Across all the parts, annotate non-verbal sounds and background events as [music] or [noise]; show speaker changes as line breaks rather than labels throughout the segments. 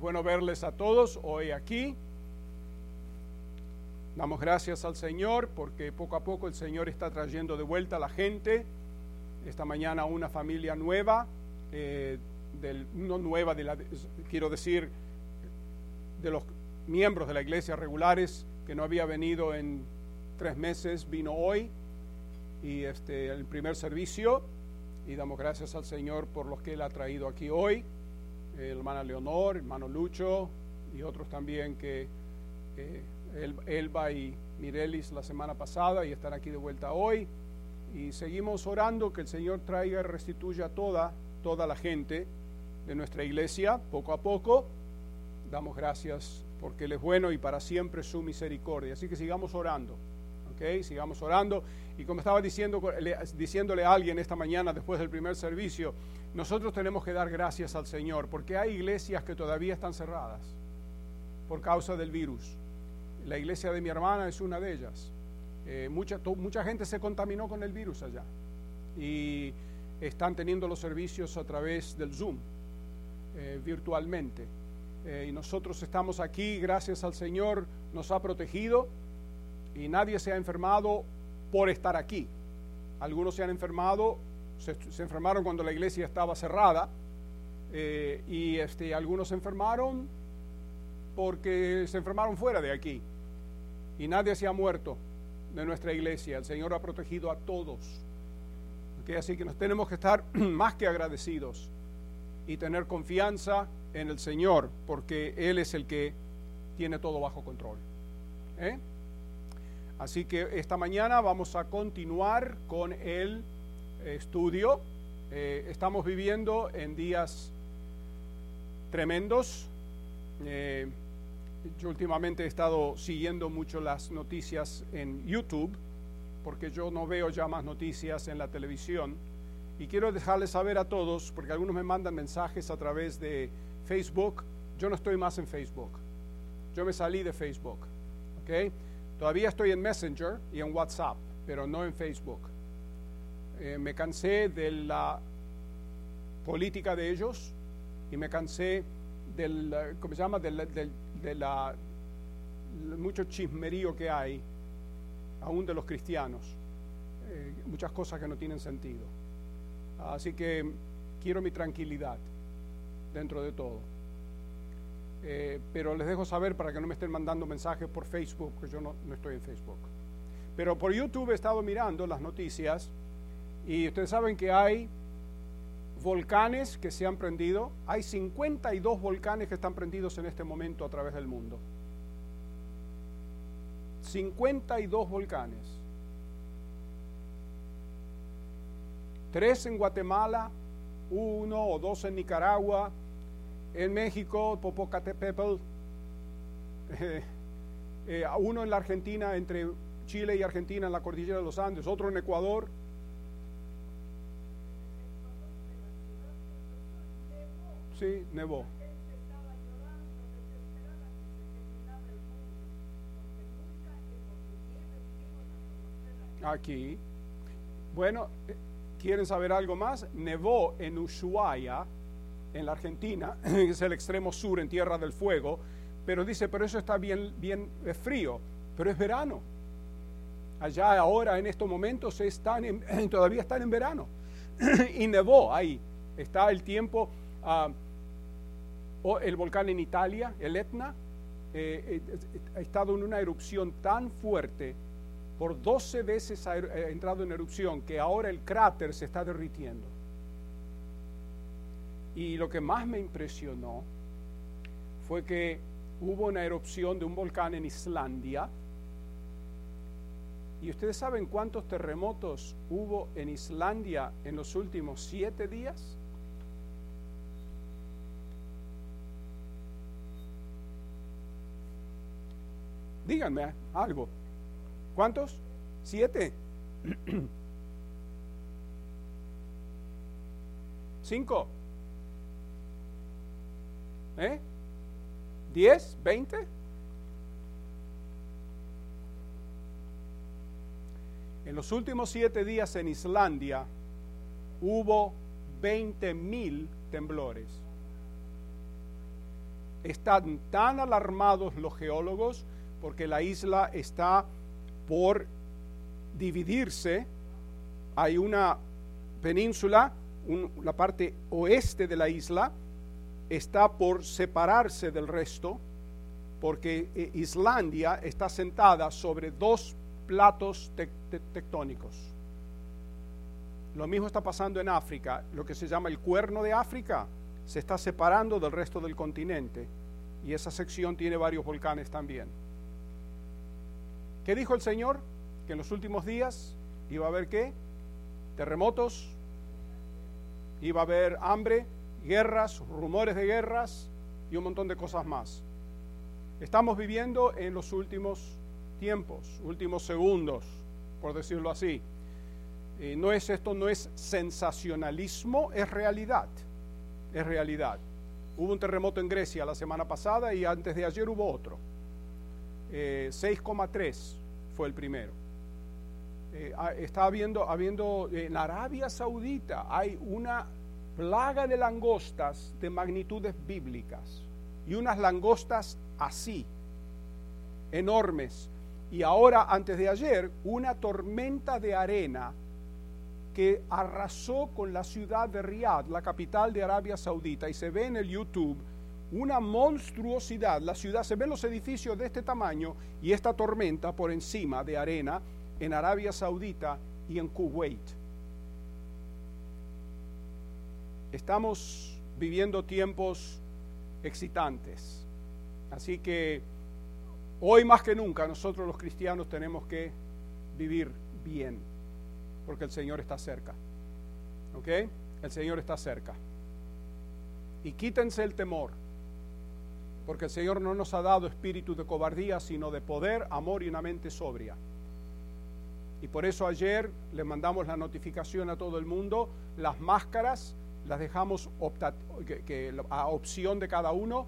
bueno verles a todos hoy aquí. Damos gracias al Señor porque poco a poco el Señor está trayendo de vuelta a la gente. Esta mañana una familia nueva, eh, del, no nueva, de la, quiero decir, de los miembros de la iglesia regulares que no había venido en tres meses, vino hoy y este, el primer servicio y damos gracias al Señor por los que Él ha traído aquí hoy, hermana Leonor, hermano Lucho y otros también que Elba y Mirelis la semana pasada y están aquí de vuelta hoy. Y seguimos orando que el Señor traiga y restituya toda, toda la gente de nuestra iglesia poco a poco. Damos gracias porque Él es bueno y para siempre su misericordia. Así que sigamos orando. ¿ok? Sigamos orando. Y como estaba diciendo, diciéndole a alguien esta mañana después del primer servicio, nosotros tenemos que dar gracias al Señor porque hay iglesias que todavía están cerradas por causa del virus. La iglesia de mi hermana es una de ellas. Eh, mucha, mucha gente se contaminó con el virus allá y están teniendo los servicios a través del Zoom, eh, virtualmente. Eh, y nosotros estamos aquí, gracias al Señor, nos ha protegido y nadie se ha enfermado por estar aquí. Algunos se han enfermado, se, enfermaron cuando la iglesia estaba cerrada eh, y este, algunos se enfermaron porque se enfermaron fuera de aquí. Y nadie se ha muerto de nuestra iglesia. El Señor ha protegido a todos. Así que nos tenemos que estar [clears throat] más que agradecidos y tener confianza en el Señor, porque Él es el que tiene todo bajo control. ¿Eh? Así que esta mañana vamos a continuar con el estudio. Eh, estamos viviendo en días tremendos. Eh, yo últimamente he estado siguiendo mucho las noticias en YouTube, porque yo no veo ya más noticias en la televisión. Y quiero dejarles saber a todos, porque algunos me mandan mensajes a través de Facebook. Yo no estoy más en Facebook. Yo me salí de Facebook. ¿okay? Todavía estoy en Messenger y en WhatsApp, pero no en Facebook. Eh, me cansé de la política de ellos y me cansé del, ¿cómo se llama? De la, mucho chismerío que hay, aún de los cristianos. Eh, muchas cosas que no tienen sentido. Así que quiero mi tranquilidad dentro de todo. Eh, pero les dejo saber para que no me estén mandando mensajes por Facebook, porque yo no, estoy en Facebook. Pero por YouTube he estado mirando las noticias y ustedes saben que hay volcanes que se han prendido. Hay 52 volcanes que están prendidos en este momento a través del mundo. 52 volcanes. Tres en Guatemala, uno o dos en Nicaragua, en México, Popocatépetl, [laughs] eh, eh, uno en la Argentina, entre Chile y Argentina en la cordillera de los Andes, otro en Ecuador. Sí, nevó. Aquí. Bueno, eh, ¿quieren saber algo más? Nevó en Ushuaia, en la Argentina, [clears throat] es el extremo sur, en Tierra del Fuego, pero dice, pero eso está bien, bien frío, pero es verano. Allá ahora, en estos momentos, están [clears throat] todavía están en verano. [clears throat] y nevó ahí. Está el tiempo, uh, el volcán en Italia, el Etna, eh, eh, ha estado en una erupción tan fuerte, por 12 veces ha er, entrado en erupción, que ahora el cráter se está derritiendo. Y lo que más me impresionó fue que hubo una erupción de un volcán en Islandia. ¿Y ustedes saben cuántos terremotos hubo en Islandia en los últimos siete días? Díganme algo. ¿Cuántos? ¿Siete? ¿Cinco? ¿Eh? ¿10? ¿20? En los últimos siete días en Islandia hubo 20 mil temblores. Están tan alarmados los geólogos porque la isla está por dividirse. Hay una península, la parte oeste de la isla, está por separarse del resto porque eh, Islandia está sentada sobre dos platos tectónicos. Lo mismo está pasando en África. Lo que se llama el cuerno de África se está separando del resto del continente y esa sección tiene varios volcanes también. ¿Qué dijo el Señor? Que en los últimos días iba a haber qué? Terremotos, iba a haber hambre, guerras, rumores de guerras y un montón de cosas más. Estamos viviendo en los últimos tiempos, últimos segundos, por decirlo así. Eh, no es esto, no es sensacionalismo, es realidad, es realidad. Hubo un terremoto en Grecia la semana pasada y antes de ayer hubo otro. 6,3 eh, fue el primero. Eh, está habiendo, habiendo, en Arabia Saudita hay una plaga de langostas de magnitudes bíblicas y unas langostas así, enormes. Y ahora, antes de ayer, una tormenta de arena que arrasó con la ciudad de Riyadh, la capital de Arabia Saudita, y se ve en el YouTube una monstruosidad. La ciudad, se ven los edificios de este tamaño y esta tormenta por encima de arena en Arabia Saudita y en Kuwait. Estamos viviendo tiempos excitantes. Así que hoy más que nunca nosotros los cristianos tenemos que vivir bien, porque el Señor está cerca. ¿Ok? El Señor está cerca. Y quítense el temor, porque el Señor no nos ha dado espíritu de cobardía, sino de poder, amor y una mente sobria. Y por eso ayer le mandamos la notificación a todo el mundo, las máscaras las dejamos a opción de cada uno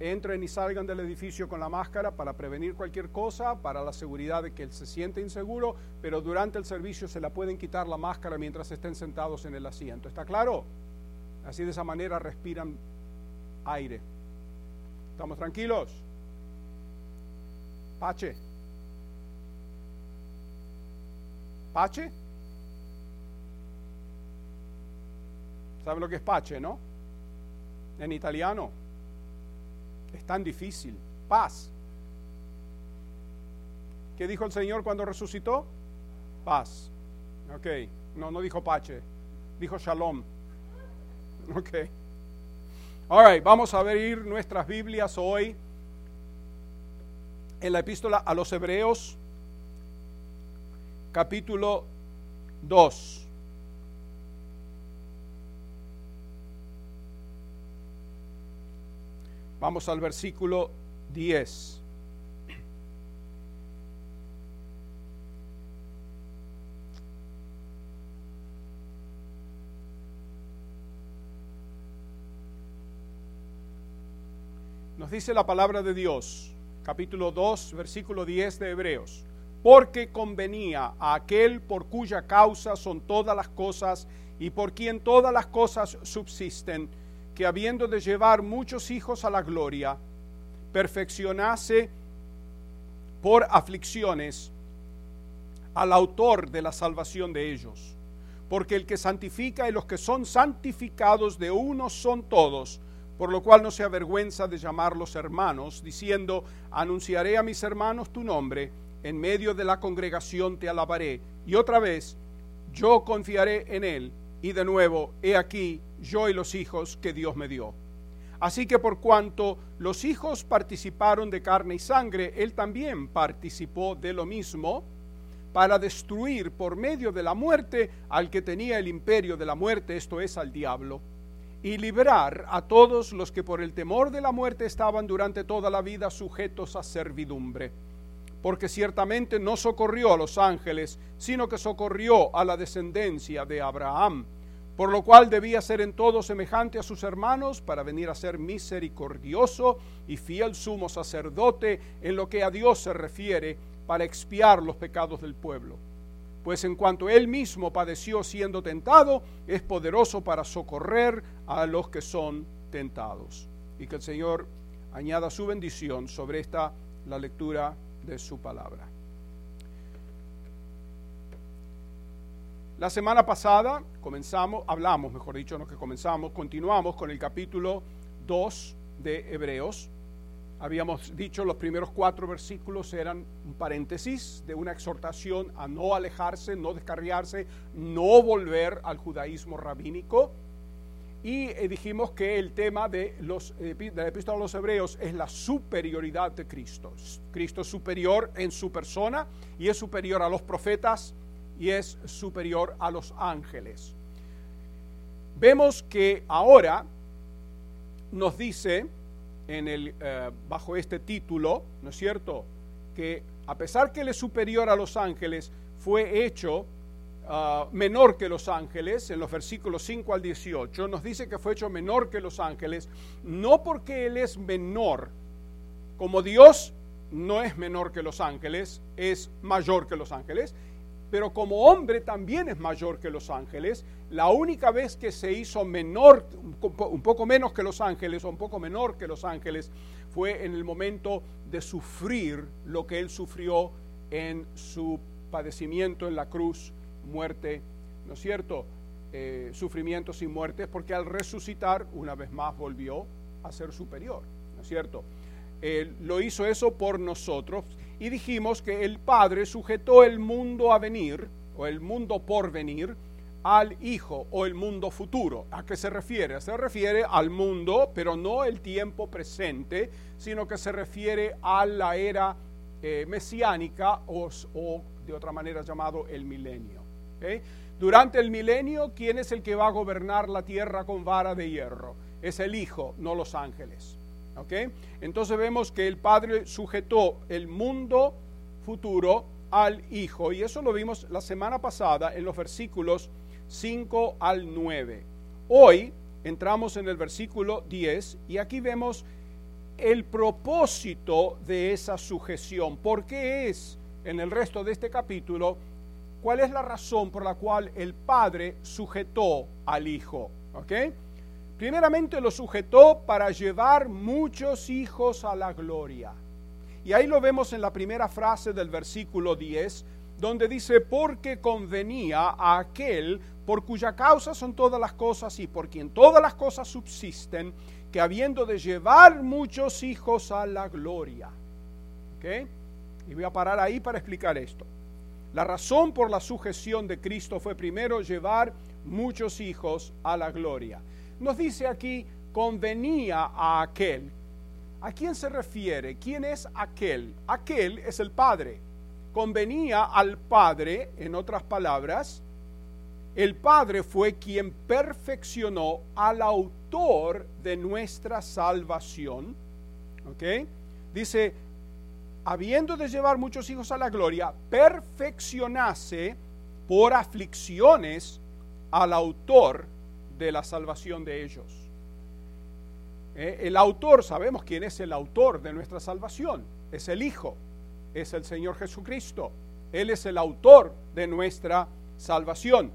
entren y salgan del edificio con la máscara para prevenir cualquier cosa, para la seguridad de que él se siente inseguro, pero durante el servicio se la pueden quitar la máscara mientras estén sentados en el asiento. ¿Está claro? Así de esa manera respiran aire. ¿Estamos tranquilos? Pache. Pache. ¿Sabe lo que es pache, no? En italiano. Es tan difícil. Paz. ¿Qué dijo el Señor cuando resucitó? Paz. Ok. No, no dijo pache. Dijo shalom. Ok. Vamos a abrir nuestras Biblias hoy en la epístola a los Hebreos, capítulo 2. Vamos al versículo 10. Nos dice la palabra de Dios, capítulo 2, versículo 10 de Hebreos, porque convenía a aquel por cuya causa son todas las cosas y por quien todas las cosas subsisten, que habiendo de llevar muchos hijos a la gloria, perfeccionase por aflicciones al autor de la salvación de ellos. Porque el que santifica y los que son santificados de uno son todos, por lo cual no se avergüenza de llamarlos hermanos, diciendo, anunciaré a mis hermanos tu nombre, en medio de la congregación te alabaré. Y otra vez, yo confiaré en él y de nuevo, he aquí yo y los hijos que Dios me dio. Así que por cuanto los hijos participaron de carne y sangre, Él también participó de lo mismo para destruir por medio de la muerte al que tenía el imperio de la muerte, esto es al diablo, y librar a todos los que por el temor de la muerte estaban durante toda la vida sujetos a servidumbre porque ciertamente no socorrió a los ángeles, sino que socorrió a la descendencia de Abraham, por lo cual debía ser en todo semejante a sus hermanos para venir a ser misericordioso y fiel sumo sacerdote en lo que a Dios se refiere para expiar los pecados del pueblo. Pues en cuanto él mismo padeció siendo tentado, es poderoso para socorrer a los que son tentados. y que el Señor añada su bendición sobre esta, la lectura de su palabra. La semana pasada comenzamos, hablamos, mejor dicho, no que comenzamos, continuamos con el capítulo 2 de Hebreos. Habíamos dicho los primeros cuatro versículos eran un paréntesis de una exhortación a no alejarse, no descarriarse, no volver al judaísmo rabínico. Y eh, dijimos que el tema de, los, de la epístola a los hebreos es la superioridad de Cristo. Cristo es superior en su persona y es superior a los profetas y es superior a los ángeles. Vemos que ahora nos dice en el, eh, bajo este título, ¿no es cierto?, que a pesar que él es superior a los ángeles, fue hecho ah, menor que los ángeles, en los versículos 5 al 18, nos dice que fue hecho menor que los ángeles, no porque él es menor, como Dios no es menor que los ángeles, es mayor que los ángeles, pero como hombre también es mayor que los ángeles. La única vez que se hizo menor, un poco menos que los ángeles o un poco menor que los ángeles, fue en el momento de sufrir lo que él sufrió en su padecimiento en la cruz, muerte, ¿no es cierto? Eh, sufrimientos y muertes, porque al resucitar una vez más volvió a ser superior, ¿no es cierto? Él lo hizo eso por nosotros y dijimos que el Padre sujetó el mundo a venir, o el mundo por venir, al Hijo o el mundo futuro. ¿A qué se refiere? Se refiere al mundo, pero no el tiempo presente, sino que se refiere a la era eh, mesiánica o, de otra manera llamado el milenio. Durante el milenio, ¿quién es el que va a gobernar la tierra con vara de hierro? Es el Hijo, no los ángeles. Entonces vemos que el Padre sujetó el mundo futuro al Hijo y eso lo vimos la semana pasada en los versículos 5 al 9. Hoy entramos en el versículo 10 y aquí vemos el propósito de esa sujeción. ¿Por qué es en el resto de este capítulo? ¿Cuál es la razón por la cual el Padre sujetó al Hijo? ¿Ok? Primeramente lo sujetó para llevar muchos hijos a la gloria. Y ahí lo vemos en la primera frase del versículo 10, donde dice, porque convenía a aquel por cuya causa son todas las cosas y por quien todas las cosas subsisten, que habiendo de llevar muchos hijos a la gloria. ¿Ok? Y voy a parar ahí para explicar esto. La razón por la sujeción de Cristo fue primero llevar muchos hijos a la gloria. Nos dice aquí, convenía a aquel. ¿A quién se refiere? ¿Quién es aquel? Aquel es el Padre. Convenía al Padre, en otras palabras, el Padre fue quien perfeccionó al autor de nuestra salvación. ¿Ok? Dice, habiendo de llevar muchos hijos a la gloria, perfeccionase por aflicciones al autor de la salvación de ellos. Eh, el autor, sabemos quién es el autor de nuestra salvación, es el Hijo, es el Señor Jesucristo. Él es el autor de nuestra salvación.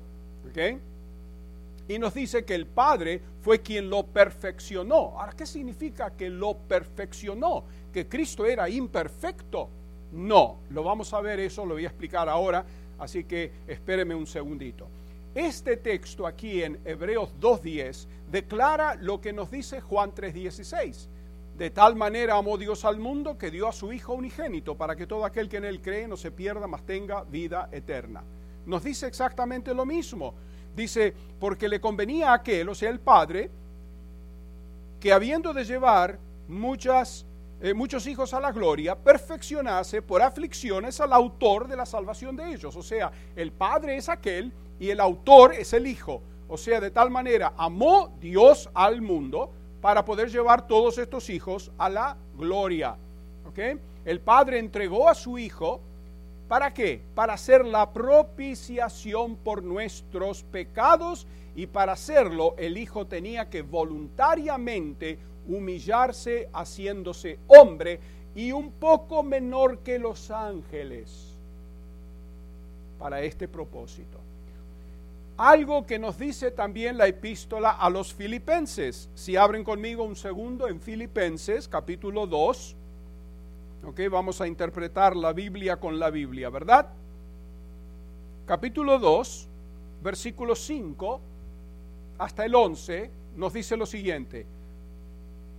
Y nos dice que el Padre fue quien lo perfeccionó. Ahora, ¿qué significa que lo perfeccionó? ¿Que Cristo era imperfecto? No, lo vamos a ver eso, lo voy a explicar ahora, así que espéreme un segundito. Este texto aquí en Hebreos 2.10 declara lo que nos dice Juan 3.16. De tal manera amó Dios al mundo que dio a su Hijo unigénito para que todo aquel que en él cree no se pierda, mas tenga vida eterna. Nos dice exactamente lo mismo. Dice, porque le convenía a aquel, o sea, el Padre, que habiendo de llevar muchas, eh, muchos hijos a la gloria, perfeccionase por aflicciones al autor de la salvación de ellos. O sea, el Padre es aquel y el autor es el Hijo. O sea, de tal manera amó Dios al mundo para poder llevar todos estos hijos a la gloria. El Padre entregó a su Hijo, ¿para qué? Para hacer la propiciación por nuestros pecados y para hacerlo el Hijo tenía que voluntariamente humillarse haciéndose hombre y un poco menor que los ángeles para este propósito. Algo que nos dice también la epístola a los filipenses. Si abren conmigo un segundo en Filipenses capítulo 2, ok, vamos a interpretar la Biblia con la Biblia, ¿verdad? Capítulo 2, versículo 5 hasta el 11, nos dice lo siguiente.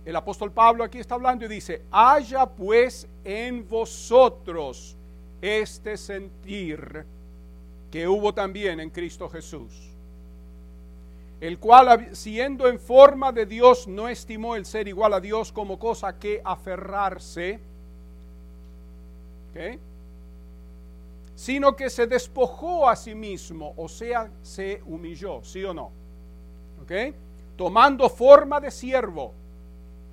El apóstol Pablo aquí está hablando y dice, haya pues en vosotros este sentir que hubo también en Cristo Jesús, el cual siendo en forma de Dios no estimó el ser igual a Dios como cosa que aferrarse, sino que se despojó a sí mismo, o sea, se humilló, ¿sí o no? Tomando forma de siervo,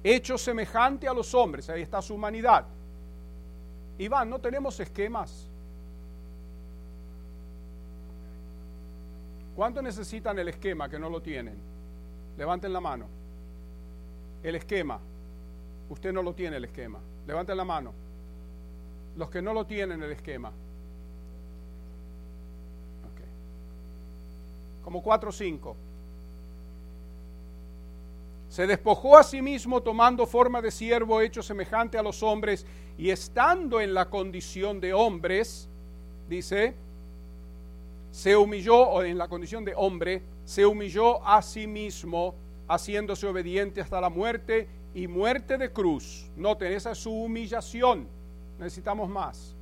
hecho semejante a los hombres, ahí está su humanidad. Iván, no tenemos esquemas. ¿Cuánto necesitan el esquema que no lo tienen? Levanten la mano. El esquema. Usted no lo tiene el esquema. Levanten la mano. Los que no lo tienen el esquema. Como cuatro o cinco. Se despojó a sí mismo tomando forma de siervo hecho semejante a los hombres y estando en la condición de hombres, dice, se humilló, o en la condición de hombre, se humilló a sí mismo, haciéndose obediente hasta la muerte y muerte de cruz. Noten, esa es su humillación. Necesitamos más.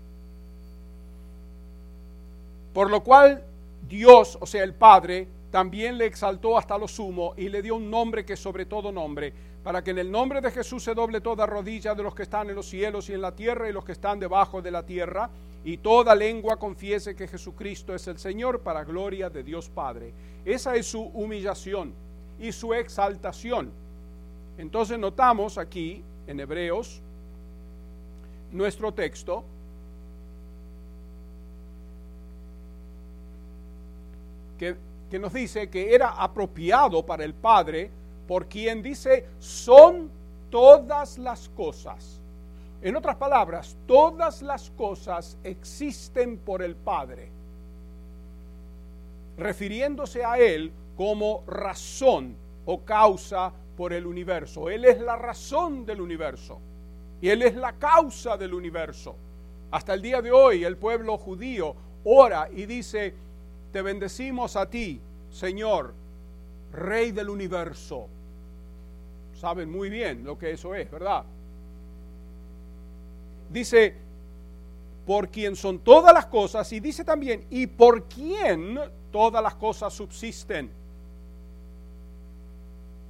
Por lo cual Dios, o sea, el Padre, también le exaltó hasta lo sumo y le dio un nombre que sobre todo nombre, para que en el nombre de Jesús se doble toda rodilla de los que están en los cielos y en la tierra y los que están debajo de la tierra, y toda lengua confiese que Jesucristo es el Señor para gloria de Dios Padre. Esa es su humillación y su exaltación. Entonces notamos aquí en Hebreos nuestro texto que, que, nos dice que era apropiado para el Padre por quien dice son todas las cosas en otras palabras, todas las cosas existen por el Padre, refiriéndose a Él como razón o causa por el universo. Él es la razón del universo y Él es la causa del universo. Hasta el día de hoy el pueblo judío ora y dice, te bendecimos a ti, Señor, Rey del universo. Saben muy bien lo que eso es, ¿verdad? Dice, por quien son todas las cosas, y dice también, y por quien todas las cosas subsisten.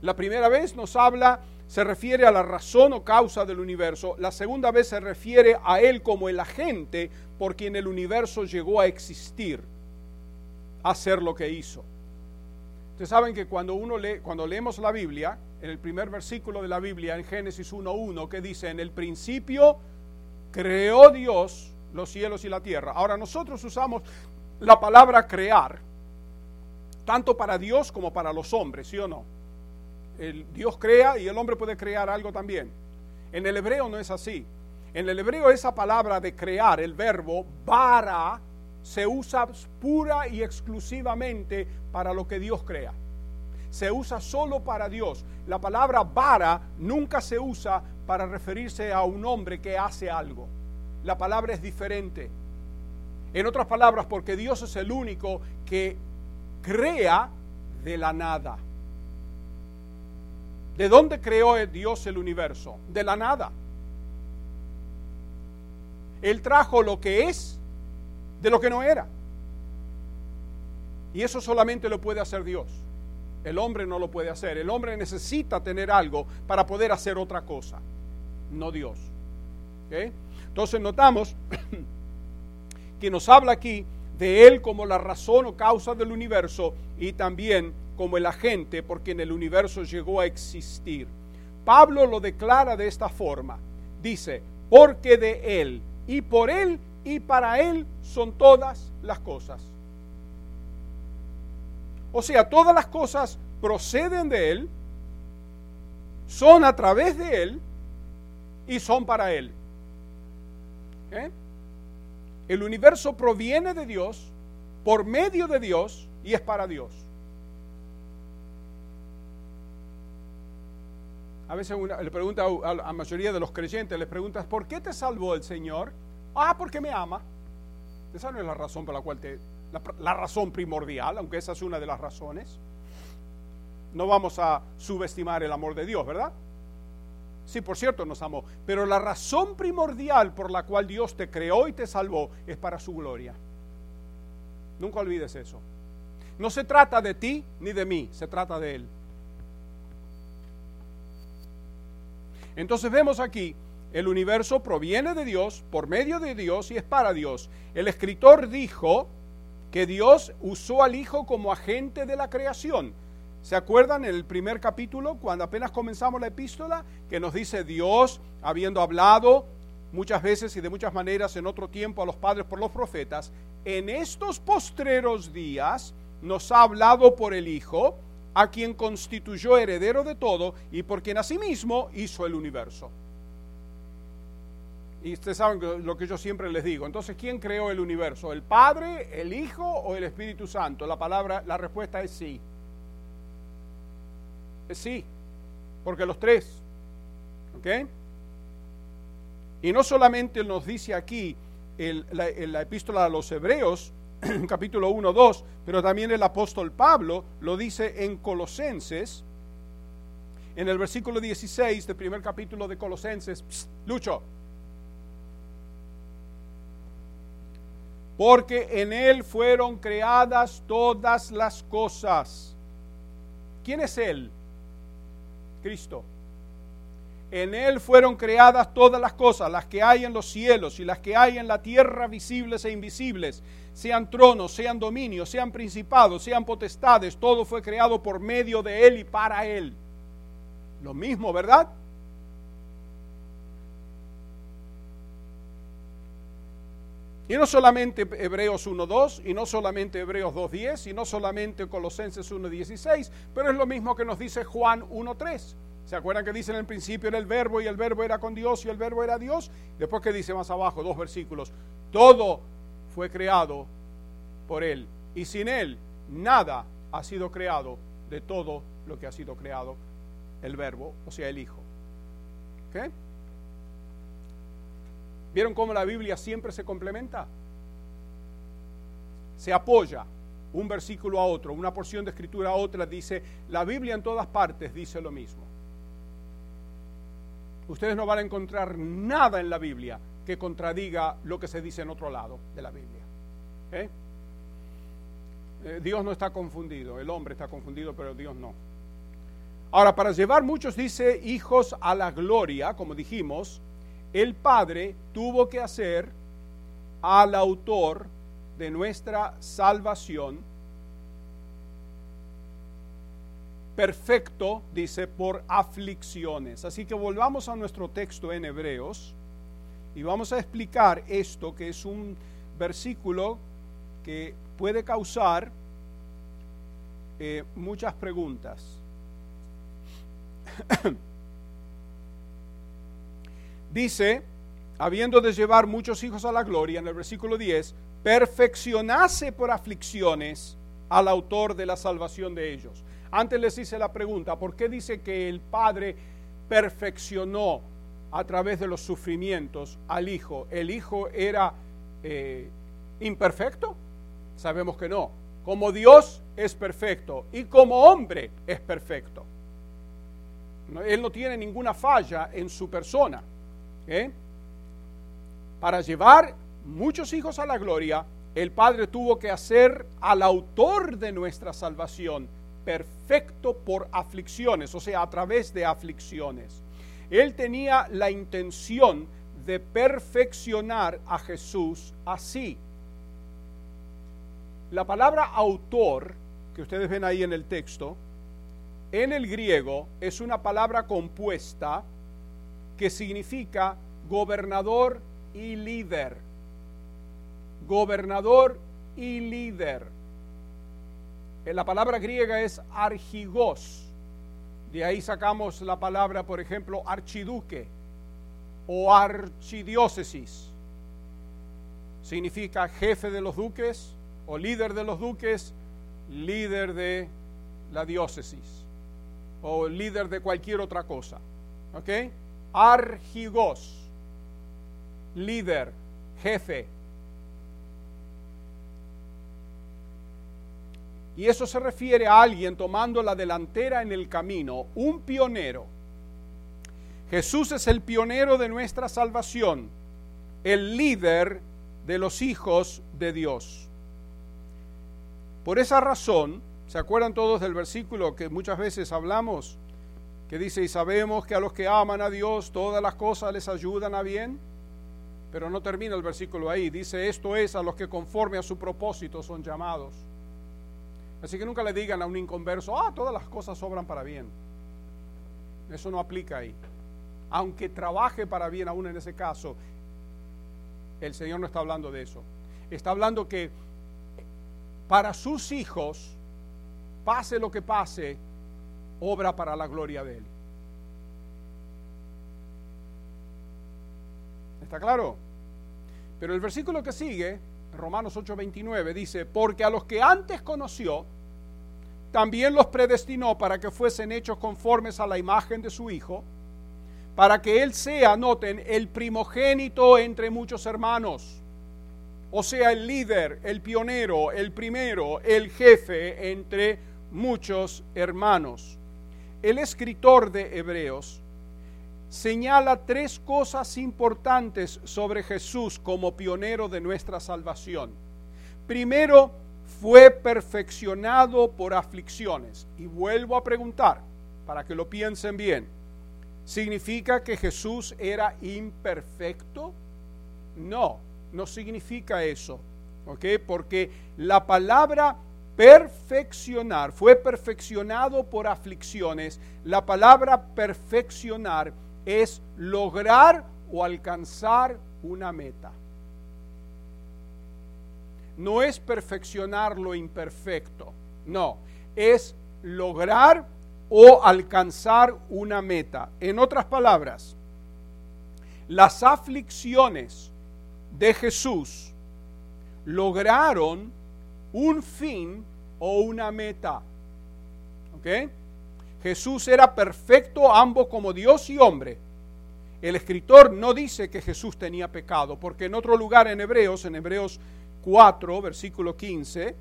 La primera vez nos habla, se refiere a la razón o causa del universo. La segunda vez se refiere a Él como el agente por quien el universo llegó a existir, a hacer lo que hizo. Ustedes saben que cuando uno lee, cuando leemos la Biblia, en el primer versículo de la Biblia, en Génesis 1.1, que dice, en el principio creó Dios los cielos y la tierra. Ahora nosotros usamos la palabra crear, tanto para Dios como para los hombres, ¿sí o no? El Dios crea y el hombre puede crear algo también. En el hebreo no es así. En el hebreo esa palabra de crear, el verbo bara, se usa pura y exclusivamente para lo que Dios crea. Se usa solo para Dios. La palabra bara nunca se usa para referirse a un hombre que hace algo. La palabra es diferente. En otras palabras, porque Dios es el único que crea de la nada. ¿De dónde creó Dios el universo? De la nada. Él trajo lo que es de lo que no era. Y eso solamente lo puede hacer Dios. El hombre no lo puede hacer. El hombre necesita tener algo para poder hacer otra cosa no Dios. Entonces notamos [clears throat] que nos habla aquí de Él como la razón o causa del universo y también como el agente por quien el universo llegó a existir. Pablo lo declara de esta forma. Dice, porque de Él y por Él y para Él son todas las cosas. O sea, todas las cosas proceden de Él, son a través de Él y son para Él. El universo proviene de Dios, por medio de Dios y es para Dios. A veces le pregunta a la mayoría de los creyentes, les preguntas, ¿por qué te salvó el Señor? Ah, porque me ama. Esa no es la razón por la cual te... la razón primordial, aunque esa es una de las razones. No vamos a subestimar el amor de Dios, ¿verdad? Sí, por cierto, nos amó. Pero la razón primordial por la cual Dios te creó y te salvó es para su gloria. Nunca olvides eso. No se trata de ti ni de mí, se trata de Él. Entonces vemos aquí, el universo proviene de Dios, por medio de Dios y es para Dios. El escritor dijo que Dios usó al Hijo como agente de la creación. ¿Se acuerdan en el primer capítulo, cuando apenas comenzamos la epístola, que nos dice Dios, habiendo hablado muchas veces y de muchas maneras en otro tiempo a los padres por los profetas, en estos postreros días nos ha hablado por el Hijo, a quien constituyó heredero de todo y por quien asimismo hizo el universo. Y ustedes saben lo que yo siempre les digo. Entonces, ¿quién creó el universo? ¿El Padre, el Hijo o el Espíritu Santo? La palabra, la respuesta es sí. Sí, porque los tres. ¿Ok? Y no solamente nos dice aquí la, la, epístola a los hebreos, [clears throat] capítulo 1, 2, pero también el apóstol Pablo lo dice en Colosenses, en el versículo 16 del primer capítulo de Colosenses. Lucho. Porque en Él fueron creadas todas las cosas. ¿Quién es Él? Cristo. En Él fueron creadas todas las cosas, las que hay en los cielos y las que hay en la tierra, visibles e invisibles, sean tronos, sean dominios, sean principados, sean potestades, todo fue creado por medio de Él y para Él. Lo mismo, ¿verdad? Y no solamente Hebreos 1.2, y no solamente Hebreos 2.10, y no solamente Colosenses 1.16, pero es lo mismo que nos dice Juan 1.3. ¿Se acuerdan que dice en el principio era el verbo y el verbo era con Dios y el verbo era Dios? Después que dice más abajo, dos versículos, todo fue creado por Él. Y sin Él nada ha sido creado de todo lo que ha sido creado el verbo, o sea, el Hijo. ¿Ok? ¿Vieron cómo la Biblia siempre se complementa? Se apoya un versículo a otro, una porción de escritura a otra, dice, la Biblia en todas partes dice lo mismo. Ustedes no van a encontrar nada en la Biblia que contradiga lo que se dice en otro lado de la Biblia. ¿Eh? Eh, Dios no está confundido, el hombre está confundido, pero Dios no. Ahora, para llevar muchos, dice, hijos a la gloria, como dijimos, el Padre tuvo que hacer al autor de nuestra salvación perfecto, dice, por aflicciones. Así que volvamos a nuestro texto en Hebreos y vamos a explicar esto, que es un versículo que puede causar eh, muchas preguntas. [clears throat] Dice, habiendo de llevar muchos hijos a la gloria, en el versículo 10, perfeccionase por aflicciones al autor de la salvación de ellos. Antes les hice la pregunta, ¿por qué dice que el Padre perfeccionó a través de los sufrimientos al Hijo? ¿El Hijo era eh, imperfecto? Sabemos que no. Como Dios es perfecto y como hombre es perfecto. Él no tiene ninguna falla en su persona. ¿Eh? Para llevar muchos hijos a la gloria, el Padre tuvo que hacer al autor de nuestra salvación perfecto por aflicciones, o sea, a través de aflicciones. Él tenía la intención de perfeccionar a Jesús así. La palabra autor, que ustedes ven ahí en el texto, en el griego es una palabra compuesta que significa gobernador y líder. Gobernador y líder. Eh, la palabra griega es argigos. De ahí sacamos la palabra, por ejemplo, archiduque o archidiócesis. Significa jefe de los duques o líder de los duques, líder de la diócesis o líder de cualquier otra cosa. ¿Ok? Argigos, líder, jefe. Y eso se refiere a alguien tomando la delantera en el camino, un pionero. Jesús es el pionero de nuestra salvación, el líder de los hijos de Dios. Por esa razón, ¿se acuerdan todos del versículo que muchas veces hablamos? Que dice, y sabemos que a los que aman a Dios todas las cosas les ayudan a bien. Pero no termina el versículo ahí. Dice, esto es a los que conforme a su propósito son llamados. Así que nunca le digan a un inconverso, ah, todas las cosas sobran para bien. Eso no aplica ahí. Aunque trabaje para bien aún en ese caso, el Señor no está hablando de eso. Está hablando que para sus hijos, pase lo que pase, obra para la gloria de Él. ¿Está claro? Pero el versículo que sigue, Romanos 8:29, dice, porque a los que antes conoció, también los predestinó para que fuesen hechos conformes a la imagen de su Hijo, para que Él sea, noten, el primogénito entre muchos hermanos o sea, el líder, el pionero, el primero, el jefe entre muchos hermanos. El escritor de Hebreos señala tres cosas importantes sobre Jesús como pionero de nuestra salvación. Primero, fue perfeccionado por aflicciones. Y vuelvo a preguntar, para que lo piensen bien, ¿significa que Jesús era imperfecto? No, no significa eso, ¿ok? Porque la palabra perfeccionar fue perfeccionado por aflicciones. La palabra perfeccionar es lograr o alcanzar una meta. No es perfeccionar lo imperfecto, no, es lograr o alcanzar una meta. En otras palabras, las aflicciones de Jesús lograron un fin o una meta. ¿Ok? Jesús era perfecto ambos como Dios y hombre. El escritor no dice que Jesús tenía pecado, porque en otro lugar en Hebreos, en Hebreos 4, versículo 15,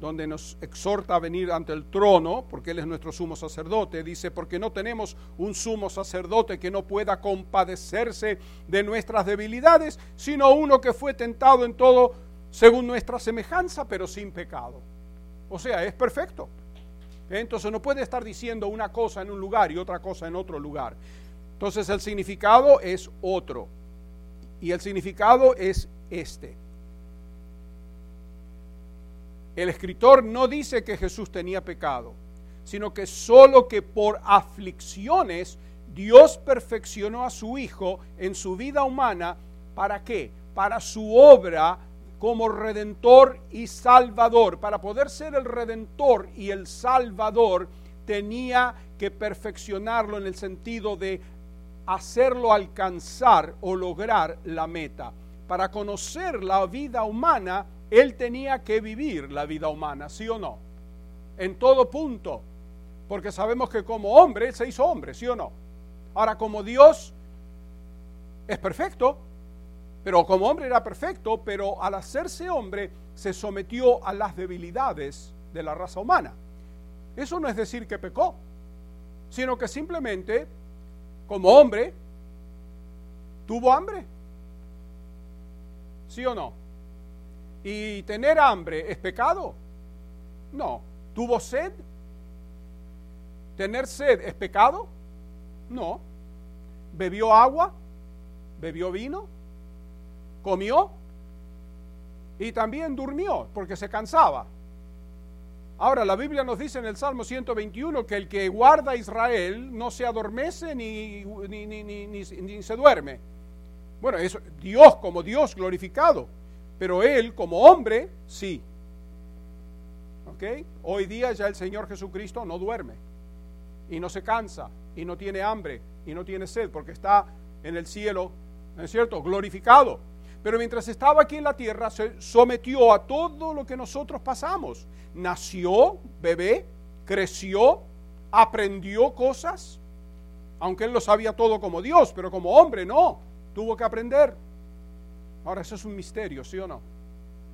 donde nos exhorta a venir ante el trono, porque Él es nuestro sumo sacerdote. Dice, porque no tenemos un sumo sacerdote que no pueda compadecerse de nuestras debilidades, sino uno que fue tentado en todo según nuestra semejanza, pero sin pecado. O sea, es perfecto. Entonces no puede estar diciendo una cosa en un lugar y otra cosa en otro lugar. Entonces el significado es otro. Y el significado es este. El escritor no dice que Jesús tenía pecado, sino que solo que por aflicciones Dios perfeccionó a su Hijo en su vida humana. ¿Para qué? Para su obra como redentor y salvador. Para poder ser el redentor y el salvador tenía que perfeccionarlo en el sentido de hacerlo alcanzar o lograr la meta. Para conocer la vida humana él tenía que vivir la vida humana, ¿sí o no? En todo punto. Porque sabemos que como hombre, se hizo hombre, ¿sí o no? Ahora, como Dios es perfecto, pero como hombre era perfecto, pero al hacerse hombre se sometió a las debilidades de la raza humana. Eso no es decir que pecó, sino que simplemente, como hombre, tuvo hambre. ¿Sí o no? ¿Y tener hambre es pecado? No. ¿Tuvo sed? ¿Tener sed es pecado? No. ¿Bebió agua? ¿Bebió vino? ¿Comió? Y también durmió porque se cansaba. Ahora, la Biblia nos dice en el Salmo 121 que el que guarda a Israel no se adormece ni, ni, ni, ni se duerme. Bueno, eso, Dios como Dios glorificado. Pero él, como hombre, sí. ¿Ok? Hoy día ya el Señor Jesucristo no duerme y no se cansa y no tiene hambre y no tiene sed porque está en el cielo, ¿no es cierto? Glorificado. Pero mientras estaba aquí en la tierra, se sometió a todo lo que nosotros pasamos. Nació bebé, creció, aprendió cosas, aunque él lo sabía todo como Dios, pero como hombre no, tuvo que aprender. Ahora, eso es un misterio, ¿sí o no?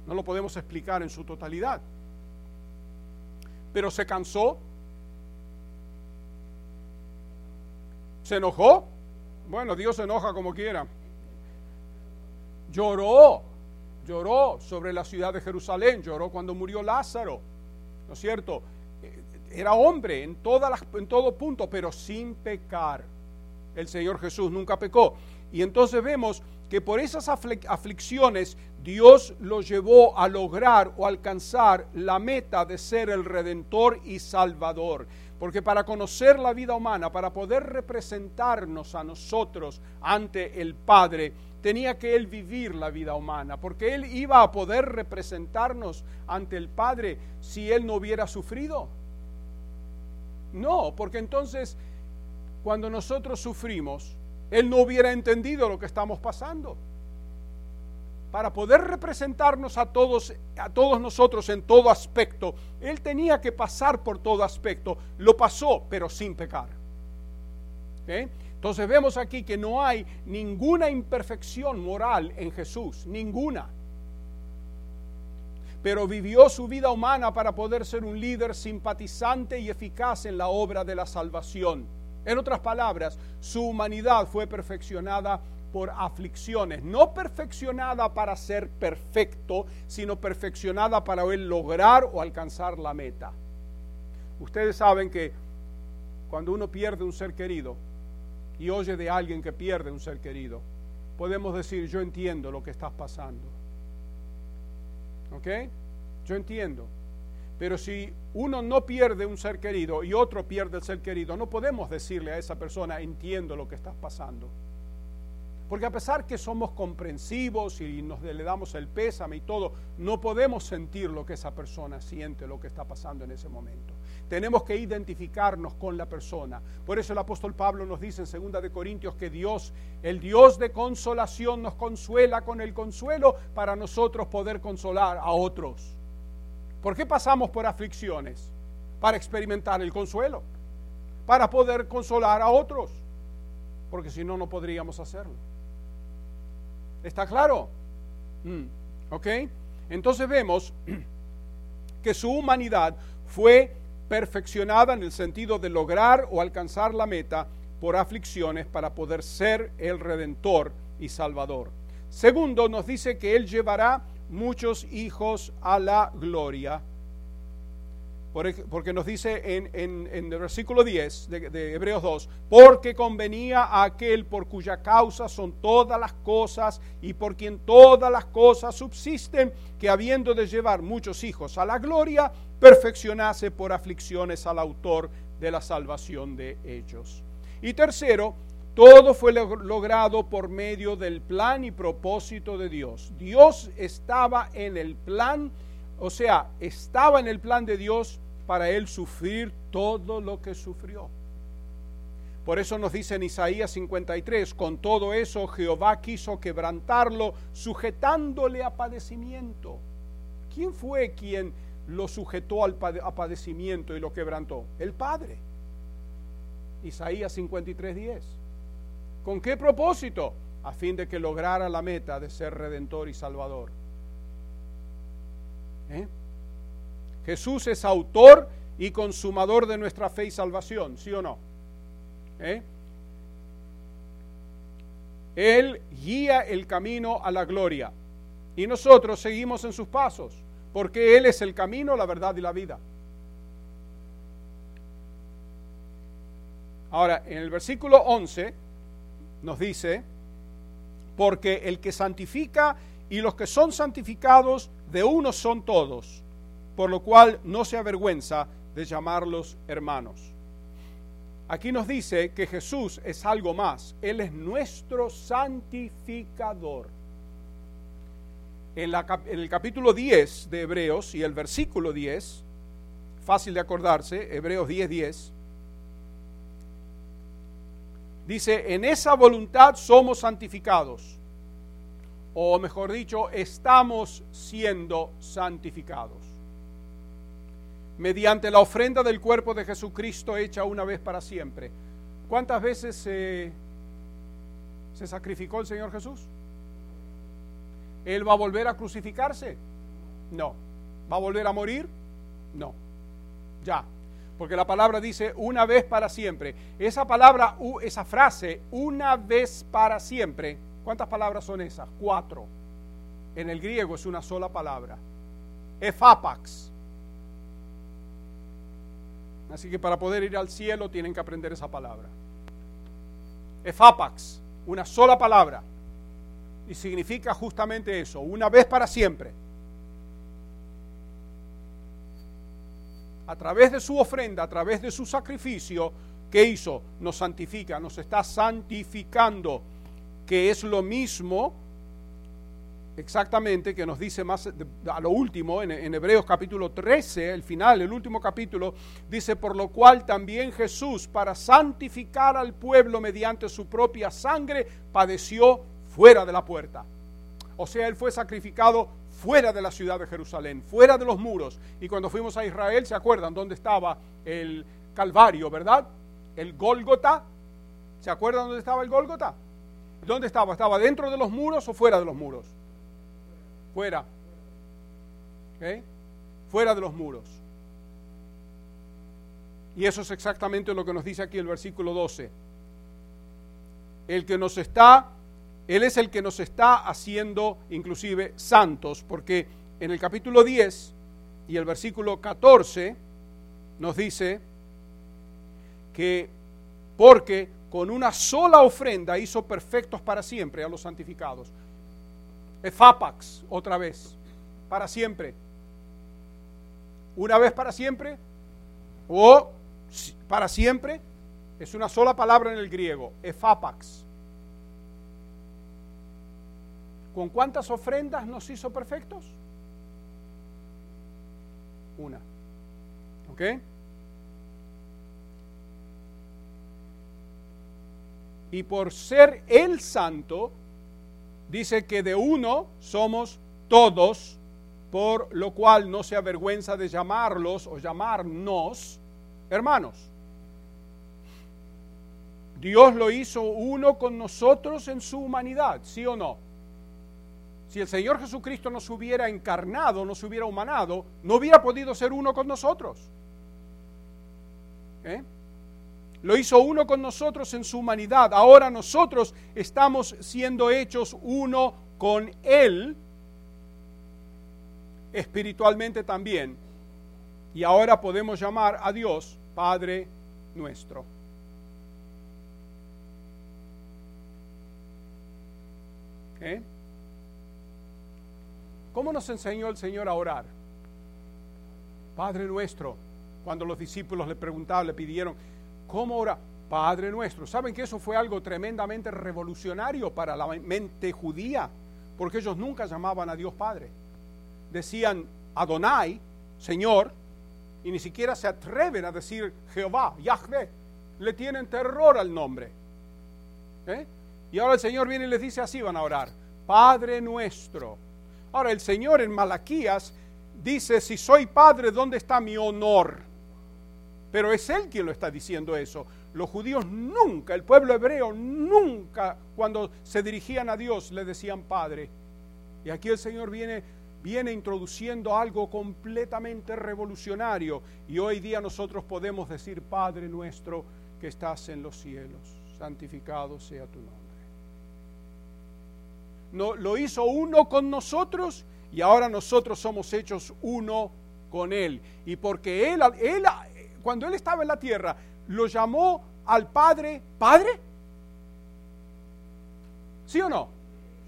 No lo podemos explicar en su totalidad. Pero se cansó, se enojó. Bueno, Dios se enoja como quiera lloró, lloró sobre la ciudad de Jerusalén, lloró cuando murió Lázaro, ¿no es cierto? Eh, era hombre en, todas las, en todo punto, pero sin pecar. El Señor Jesús nunca pecó. Y entonces vemos que por esas aflicciones Dios lo llevó a lograr o alcanzar la meta de ser el redentor y salvador. Porque para conocer la vida humana, para poder representarnos a nosotros ante el Padre, tenía que él vivir la vida humana, porque él iba a poder representarnos ante el Padre si él no hubiera sufrido. No, porque entonces cuando nosotros sufrimos, él no hubiera entendido lo que estamos pasando. Para poder representarnos a todos, a todos nosotros en todo aspecto, él tenía que pasar por todo aspecto. Lo pasó, pero sin pecar. ¿Eh? Entonces vemos aquí que no hay ninguna imperfección moral en Jesús, ninguna. Pero vivió su vida humana para poder ser un líder simpatizante y eficaz en la obra de la salvación. En otras palabras, su humanidad fue perfeccionada por aflicciones, no perfeccionada para ser perfecto, sino perfeccionada para él lograr o alcanzar la meta. Ustedes saben que cuando uno pierde un ser querido, y oye de alguien que pierde un ser querido, podemos decir, yo entiendo lo que estás pasando. ¿Ok? Yo entiendo. Pero si uno no pierde un ser querido y otro pierde el ser querido, no podemos decirle a esa persona, entiendo lo que estás pasando. Porque a pesar que somos comprensivos y nos le damos el pésame y todo, no podemos sentir lo que esa persona siente, lo que está pasando en ese momento. Tenemos que identificarnos con la persona. Por eso el apóstol Pablo nos dice en 2 de Corintios que Dios, el Dios de consolación, nos consuela con el consuelo para nosotros poder consolar a otros. ¿Por qué pasamos por aflicciones? Para experimentar el consuelo, para poder consolar a otros, porque si no, no podríamos hacerlo. ¿Está claro? Mm, ¿Ok? Entonces vemos [clears throat] que su humanidad fue perfeccionada en el sentido de lograr o alcanzar la meta por aflicciones para poder ser el redentor y salvador. Segundo, nos dice que Él llevará muchos hijos a la gloria porque nos dice en, el versículo 10 de, de, Hebreos 2, porque convenía a aquel por cuya causa son todas las cosas y por quien todas las cosas subsisten, que habiendo de llevar muchos hijos a la gloria, perfeccionase por aflicciones al autor de la salvación de ellos. Y tercero, todo fue logrado por medio del plan y propósito de Dios. Dios estaba en el plan, o sea, estaba en el plan de Dios para él sufrir todo lo que sufrió. Por eso nos dice en Isaías 53, con todo eso Jehová quiso quebrantarlo, sujetándole a padecimiento. ¿Quién fue quien lo sujetó al padecimiento y lo quebrantó? El Padre. Isaías 53, 10. ¿Con qué propósito? A fin de que lograra la meta de ser redentor y salvador. ¿Eh? Jesús es autor y consumador de nuestra fe y salvación, ¿sí o no? ¿Eh? Él guía el camino a la gloria y nosotros seguimos en sus pasos, porque Él es el camino, la verdad y la vida. Ahora, en el versículo 11 nos dice, porque el que santifica y los que son santificados, de uno son todos por lo cual no se avergüenza de llamarlos hermanos. Aquí nos dice que Jesús es algo más, Él es nuestro santificador. En, el capítulo 10 de Hebreos y el versículo 10, fácil de acordarse, Hebreos 10, 10, dice, en esa voluntad somos santificados o mejor dicho, estamos siendo santificados. Mediante la ofrenda del cuerpo de Jesucristo hecha una vez para siempre. ¿Cuántas veces se, se sacrificó el Señor Jesús? ¿Él va a volver a crucificarse? No. ¿Va a volver a morir? No. Ya. Porque la palabra dice una vez para siempre. Esa palabra, esa frase, una vez para siempre, ¿cuántas palabras son esas? Cuatro. En el griego es una sola palabra. Efapax. Así que para poder ir al cielo tienen que aprender esa palabra. Efapax, una sola palabra. Y significa justamente eso, una vez para siempre. a través de su ofrenda, a través de su sacrificio, ¿qué hizo? Nos santifica, nos está santificando, que es lo mismo exactamente que nos dice más a lo último, en, Hebreos capítulo 13, el final, el último capítulo, dice, por lo cual también Jesús, para santificar al pueblo mediante su propia sangre, padeció fuera de la puerta. O sea, Él fue sacrificado fuera de la ciudad de Jerusalén, fuera de los muros. Y cuando fuimos a Israel, ¿se acuerdan dónde estaba el Calvario, verdad? El Gólgota. ¿Se acuerdan dónde estaba el Gólgota? ¿Dónde estaba? ¿Estaba dentro de los muros o fuera de los muros? Fuera. Fuera de los muros. Y eso es exactamente lo que nos dice aquí el versículo 12. El que nos está él es el que nos está haciendo inclusive santos, porque en el capítulo 10 y el versículo 14 nos dice que porque con una sola ofrenda hizo perfectos para siempre a los santificados. Efapax, otra vez, para siempre. Una vez para siempre o para siempre es una sola palabra en el griego, efapax. ¿Con cuántas ofrendas nos hizo perfectos? Una. ¿Ok? Y por ser el santo, dice que de uno somos todos, por lo cual no se avergüenza de llamarlos o llamarnos hermanos. Dios lo hizo uno con nosotros en su humanidad, ¿sí o no? si el Señor Jesucristo no se hubiera encarnado, no se hubiera humanado, no hubiera podido ser uno con nosotros. ¿Eh? Lo hizo uno con nosotros en su humanidad. Ahora nosotros estamos siendo hechos uno con Él, espiritualmente también. Y ahora podemos llamar a Dios Padre nuestro. ¿Eh? ¿Cómo nos enseñó el Señor a orar? Padre nuestro, cuando los discípulos le preguntaban, le pidieron, ¿cómo ora? Padre nuestro. ¿Saben que eso fue algo tremendamente revolucionario para la mente judía? Porque ellos nunca llamaban a Dios Padre. Decían Adonai, Señor, y ni siquiera se atreven a decir Jehová, Yahvé. Le tienen terror al nombre. ¿Eh? Y ahora el Señor viene y les dice así van a orar. Padre nuestro Ahora el Señor en Malaquías dice, si soy padre, ¿dónde está mi honor? Pero es Él quien lo está diciendo eso. Los judíos nunca, el pueblo hebreo nunca, cuando se dirigían a Dios, le decían Padre. Y aquí el Señor viene, viene introduciendo algo completamente revolucionario. Y hoy día nosotros podemos decir, Padre nuestro que estás en los cielos, santificado sea tu nombre lo hizo uno con nosotros y ahora nosotros somos hechos uno con Él. Y porque Él, él, cuando Él estaba en la tierra, lo llamó al Padre, Padre. ¿Sí o no?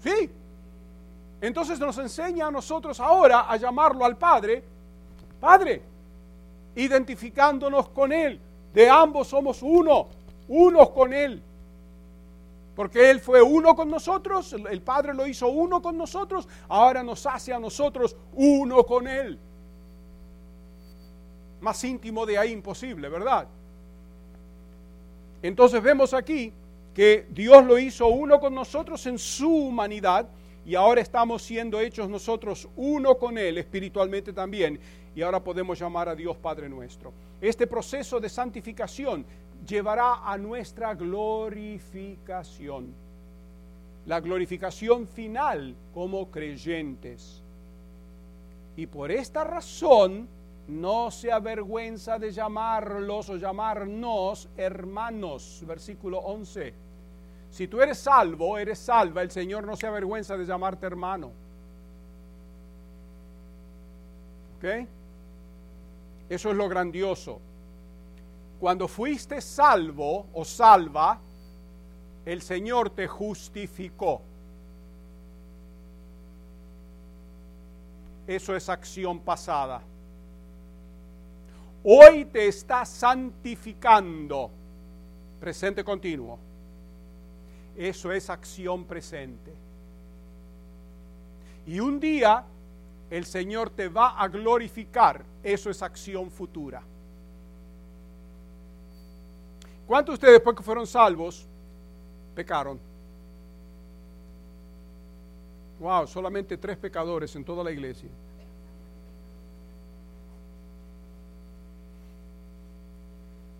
Sí. Entonces nos enseña a nosotros ahora a llamarlo al Padre, Padre, identificándonos con Él. De ambos somos uno, unos con Él. Porque Él fue uno con nosotros, el Padre lo hizo uno con nosotros, ahora nos hace a nosotros uno con Él. Más íntimo de ahí imposible, ¿verdad? Entonces vemos aquí que Dios lo hizo uno con nosotros en su humanidad y ahora estamos siendo hechos nosotros uno con Él espiritualmente también y ahora podemos llamar a Dios Padre nuestro. Este proceso de santificación llevará a nuestra glorificación, la glorificación final como creyentes. Y por esta razón no se avergüenza de llamarlos o llamarnos hermanos. Versículo 11. Si tú eres salvo, eres salva, el Señor no se avergüenza de llamarte hermano. ¿Ok? Eso es lo grandioso. Cuando fuiste salvo o salva, el Señor te justificó. Eso es acción pasada. Hoy te está santificando. Presente continuo. Eso es acción presente. Y un día el Señor te va a glorificar. Eso es acción futura. ¿Cuántos de ustedes después que fueron salvos pecaron? Wow, solamente tres pecadores en toda la iglesia.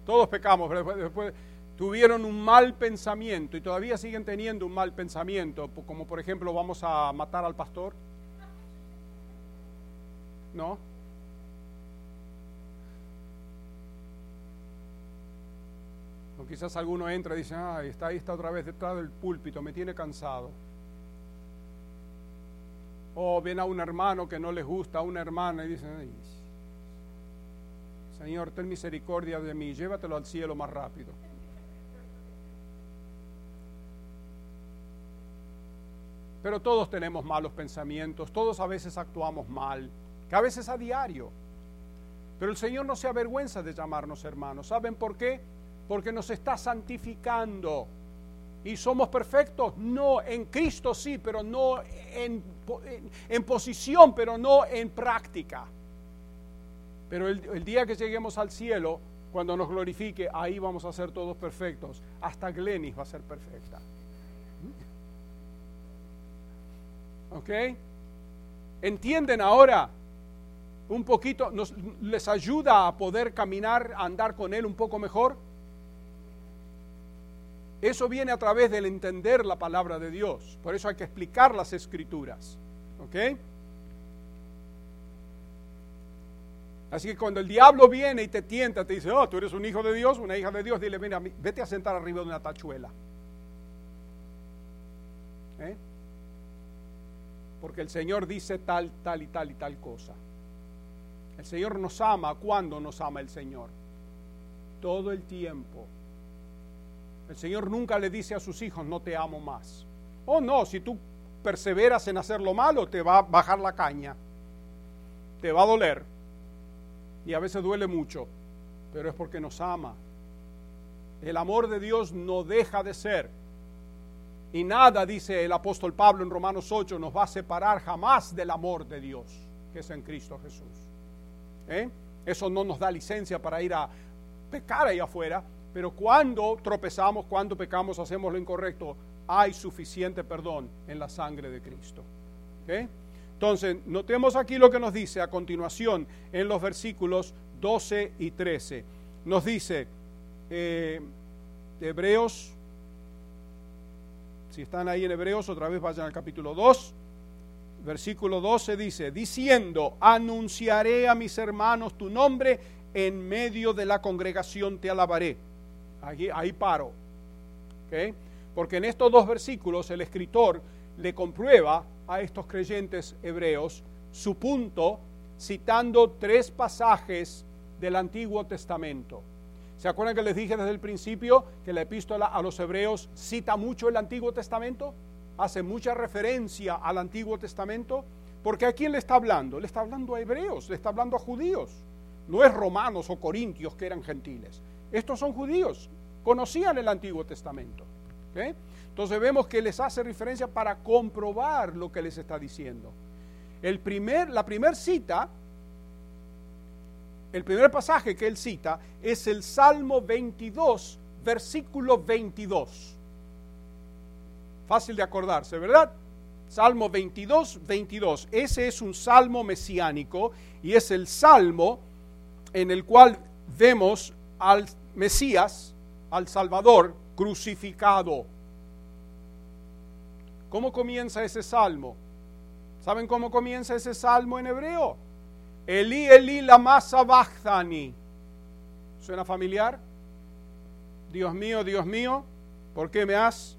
Todos pecamos, pero después, tuvieron un mal pensamiento y todavía siguen teniendo un mal pensamiento, como por ejemplo vamos a matar al pastor. ¿No? O quizás alguno entra y dice, ay, está ahí, está otra vez detrás del púlpito, me tiene cansado. O ven a un hermano que no les gusta, a una hermana y dicen, ay, Señor, ten misericordia de mí, llévatelo al cielo más rápido. Pero todos tenemos malos pensamientos, todos a veces actuamos mal, que a veces a diario. Pero el Señor no se avergüenza de llamarnos hermanos. ¿Saben por qué? Porque nos está santificando. ¿Y somos perfectos? No, en Cristo sí, pero no en, en, en posición, pero no en práctica. Pero el, día que lleguemos al cielo, cuando nos glorifique, ahí vamos a ser todos perfectos. Hasta Glenis va a ser perfecta. ¿Ok? ¿Entienden ahora? Un poquito, nos, ¿les ayuda a poder caminar, a andar con Él un poco mejor? Eso viene a través del entender la palabra de Dios. Por eso hay que explicar las escrituras. ¿Ok? Así que cuando el diablo viene y te tienta, te dice, oh, tú eres un hijo de Dios, una hija de Dios, dile, mira, vete a sentar arriba de una tachuela. ¿Eh? Porque el Señor dice tal, tal y tal y tal cosa. El Señor nos ama. ¿Cuándo nos ama el Señor? Todo el tiempo. El Señor nunca le dice a sus hijos, no te amo más. Oh, no, si tú perseveras en hacer lo malo, te va a bajar la caña. Te va a doler y a veces duele mucho, pero es porque nos ama. El amor de Dios no deja de ser. Y nada, dice el apóstol Pablo en Romanos 8, nos va a separar jamás del amor de Dios, que es en Cristo Jesús. ¿Eh? Eso no nos da licencia para ir a pecar ahí afuera, pero cuando tropezamos, cuando pecamos, hacemos lo incorrecto, hay suficiente perdón en la sangre de Cristo. ¿Okay? Entonces, notemos aquí lo que nos dice a continuación en los versículos 12 y 13. Nos dice, eh, Hebreos, si están ahí en Hebreos, otra vez vayan al capítulo 2, versículo 12 dice, diciendo, anunciaré a mis hermanos tu nombre, en medio de la congregación te alabaré. Ahí, ahí paro. Porque en estos dos versículos el escritor le comprueba a estos creyentes hebreos su punto citando tres pasajes del Antiguo Testamento. ¿Se acuerdan que les dije desde el principio que la epístola a los hebreos cita mucho el Antiguo Testamento? Hace mucha referencia al Antiguo Testamento. Porque a quién le está hablando? Le está hablando a hebreos, le está hablando a judíos. No es romanos o corintios que eran gentiles. Estos son judíos, conocían el Antiguo Testamento. Entonces vemos que les hace referencia para comprobar lo que les está diciendo. El primer, la primera cita, el primer pasaje que él cita es el Salmo 22, versículo 22. Fácil de acordarse, ¿verdad? Salmo 22, 22. Ese es un salmo mesiánico y es el salmo en el cual vemos al Mesías, al Salvador, crucificado. ¿Cómo comienza ese salmo? ¿Saben cómo comienza ese salmo en hebreo? Eli, Eli, lama sabachthani. ¿Suena familiar? Dios mío, Dios mío, ¿por qué me has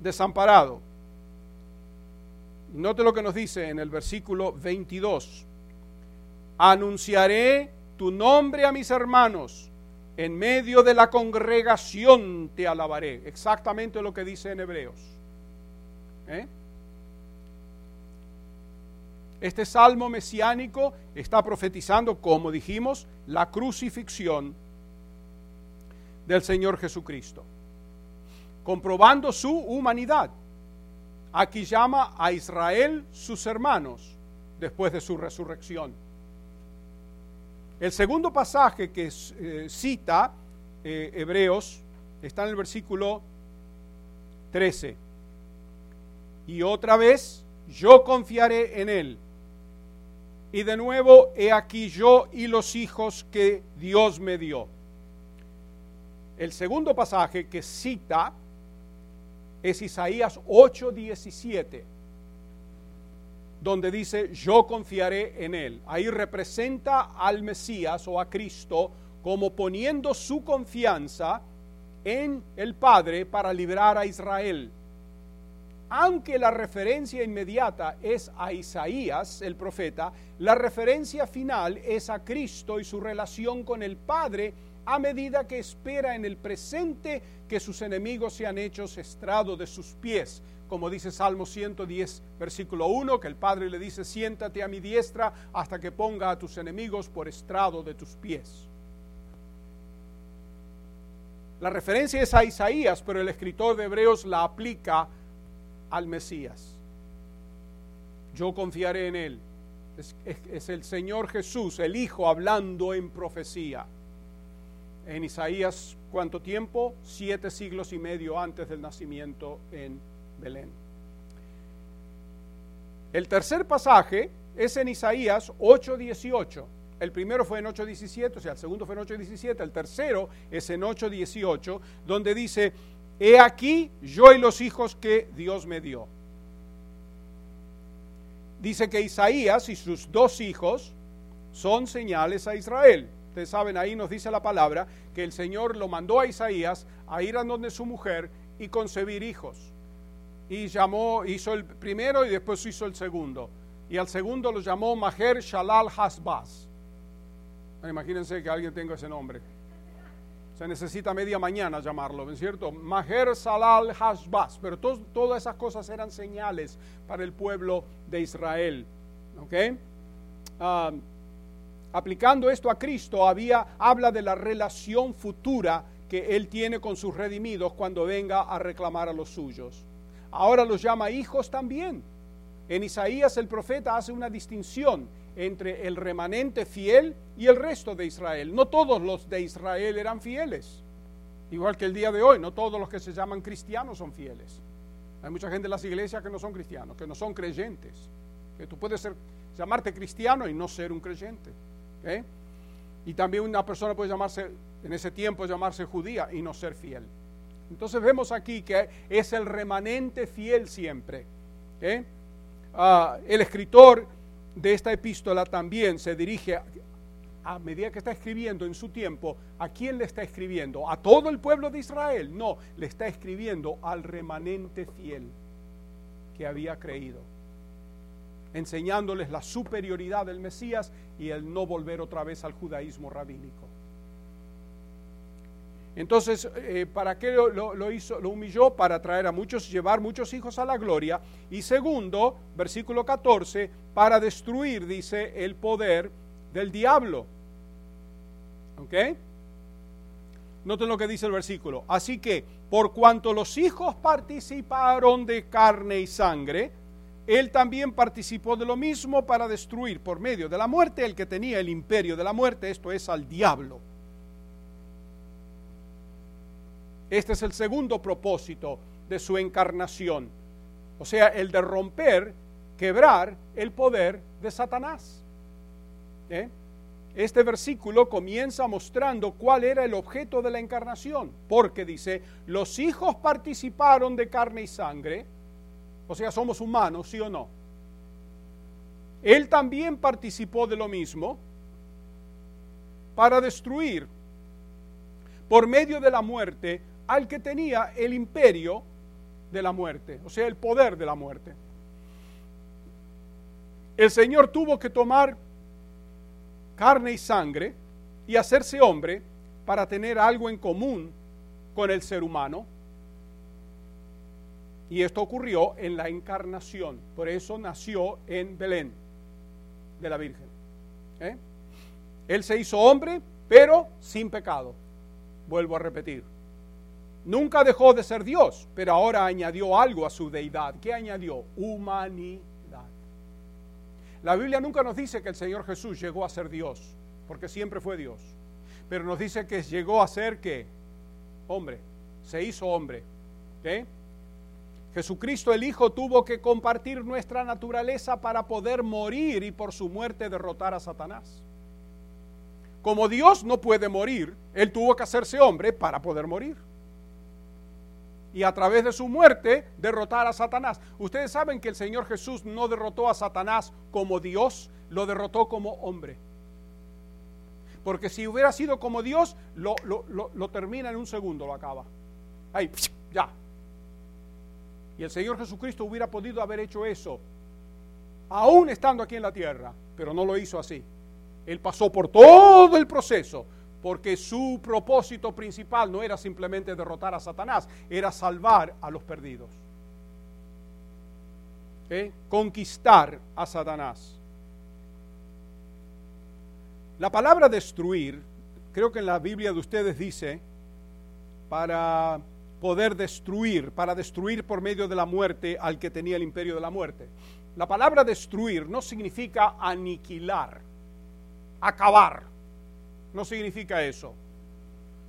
desamparado? Note lo que nos dice en el versículo 22. Anunciaré tu nombre a mis hermanos, en medio de la congregación te alabaré. Exactamente lo que dice en Hebreos. ¿Eh? Este salmo mesiánico está profetizando, como dijimos, la crucifixión del Señor Jesucristo, comprobando su humanidad. Aquí llama a Israel sus hermanos después de su resurrección. El segundo pasaje que eh, cita eh, Hebreos está en el versículo 13. Y otra vez, yo confiaré en él. Y de nuevo, he aquí yo y los hijos que Dios me dio. El segundo pasaje que cita es Isaías 8:17, donde dice, yo confiaré en él. Ahí representa al Mesías o a Cristo como poniendo su confianza en el Padre para librar a Israel. Aunque la referencia inmediata es a Isaías, el profeta, la referencia final es a Cristo y su relación con el Padre a medida que espera en el presente que sus enemigos sean hechos estrado de sus pies. Como dice Salmo 110, versículo 1, que el Padre le dice, siéntate a mi diestra hasta que ponga a tus enemigos por estrado de tus pies. La referencia es a Isaías, pero el escritor de Hebreos la aplica al Mesías. Yo confiaré en él. Es, el Señor Jesús, el Hijo, hablando en profecía en Isaías, ¿cuánto tiempo? Siete siglos y medio antes del nacimiento en Belén. El tercer pasaje es en Isaías 8:18. El primero fue en 8:17, o sea, el segundo fue en 8:17, el tercero es en 8:18, donde dice, he aquí yo y los hijos que Dios me dio. Dice que Isaías y sus dos hijos son señales a Israel. Ustedes saben, ahí nos dice la palabra que el Señor lo mandó a Isaías a ir a donde su mujer y concebir hijos. Y llamó, hizo el primero y después hizo el segundo. Y al segundo lo llamó Maher Shalal Hasbaz. Imagínense que alguien tenga ese nombre. Se necesita media mañana llamarlo, ¿no es cierto? Maher Shalal Hasbaz. Pero todas esas cosas eran señales para el pueblo de Israel. ¿Ok? Ah, aplicando esto a Cristo, había, habla de la relación futura que Él tiene con sus redimidos cuando venga a reclamar a los suyos. Ahora los llama hijos también. En Isaías el profeta hace una distinción entre el remanente fiel y el resto de Israel. No todos los de Israel eran fieles. Igual que el día de hoy, no todos los que se llaman cristianos son fieles. Hay mucha gente en las iglesias que no son cristianos, que no son creyentes. Que tú puedes ser, llamarte cristiano y no ser un creyente. Y también una persona puede llamarse, en ese tiempo, llamarse judía y no ser fiel. Entonces vemos aquí que es el remanente fiel siempre. Ah, el escritor de esta epístola también se dirige a, medida que está escribiendo en su tiempo, ¿a quién le está escribiendo? ¿A todo el pueblo de Israel? No, le está escribiendo al remanente fiel que había creído enseñándoles la superioridad del Mesías y el no volver otra vez al judaísmo rabínico. Entonces, eh, ¿para qué lo, hizo? Lo humilló para traer a muchos, llevar muchos hijos a la gloria. Y segundo, versículo 14, para destruir, dice, el poder del diablo. ¿Ok? Noten lo que dice el versículo. Así que, por cuanto los hijos participaron de carne y sangre, él también participó de lo mismo para destruir por medio de la muerte el que tenía el imperio de la muerte, esto es al diablo. Este es el segundo propósito de su encarnación. O sea, el de romper, quebrar el poder de Satanás. ¿Eh? Este versículo comienza mostrando cuál era el objeto de la encarnación, porque dice, los hijos participaron de carne y sangre, o sea, somos humanos, sí o no. Él también participó de lo mismo para destruir por medio de la muerte al que tenía el imperio de la muerte, o sea, el poder de la muerte. El Señor tuvo que tomar carne y sangre y hacerse hombre para tener algo en común con el ser humano. Y esto ocurrió en la encarnación, por eso nació en Belén de la Virgen. ¿eh? Él se hizo hombre, pero sin pecado. Vuelvo a repetir. Nunca dejó de ser Dios, pero ahora añadió algo a su deidad. ¿Qué añadió? Humanidad. La Biblia nunca nos dice que el Señor Jesús llegó a ser Dios, porque siempre fue Dios. Pero nos dice que llegó a ser que hombre, se hizo hombre. Jesucristo el Hijo tuvo que compartir nuestra naturaleza para poder morir y por su muerte derrotar a Satanás. Como Dios no puede morir, Él tuvo que hacerse hombre para poder morir y a través de su muerte derrotar a Satanás. Ustedes saben que el Señor Jesús no derrotó a Satanás como Dios, lo derrotó como hombre. Porque si hubiera sido como Dios, lo, lo, termina en un segundo, lo acaba. Ahí, ya. Y el Señor Jesucristo hubiera podido haber hecho eso, aún estando aquí en la tierra, pero no lo hizo así. Él pasó por todo el proceso porque su propósito principal no era simplemente derrotar a Satanás, era salvar a los perdidos. ¿Eh? Conquistar a Satanás. La palabra destruir, creo que en la Biblia de ustedes dice, para poder destruir, para destruir por medio de la muerte al que tenía el imperio de la muerte. La palabra destruir no significa aniquilar, acabar no significa eso.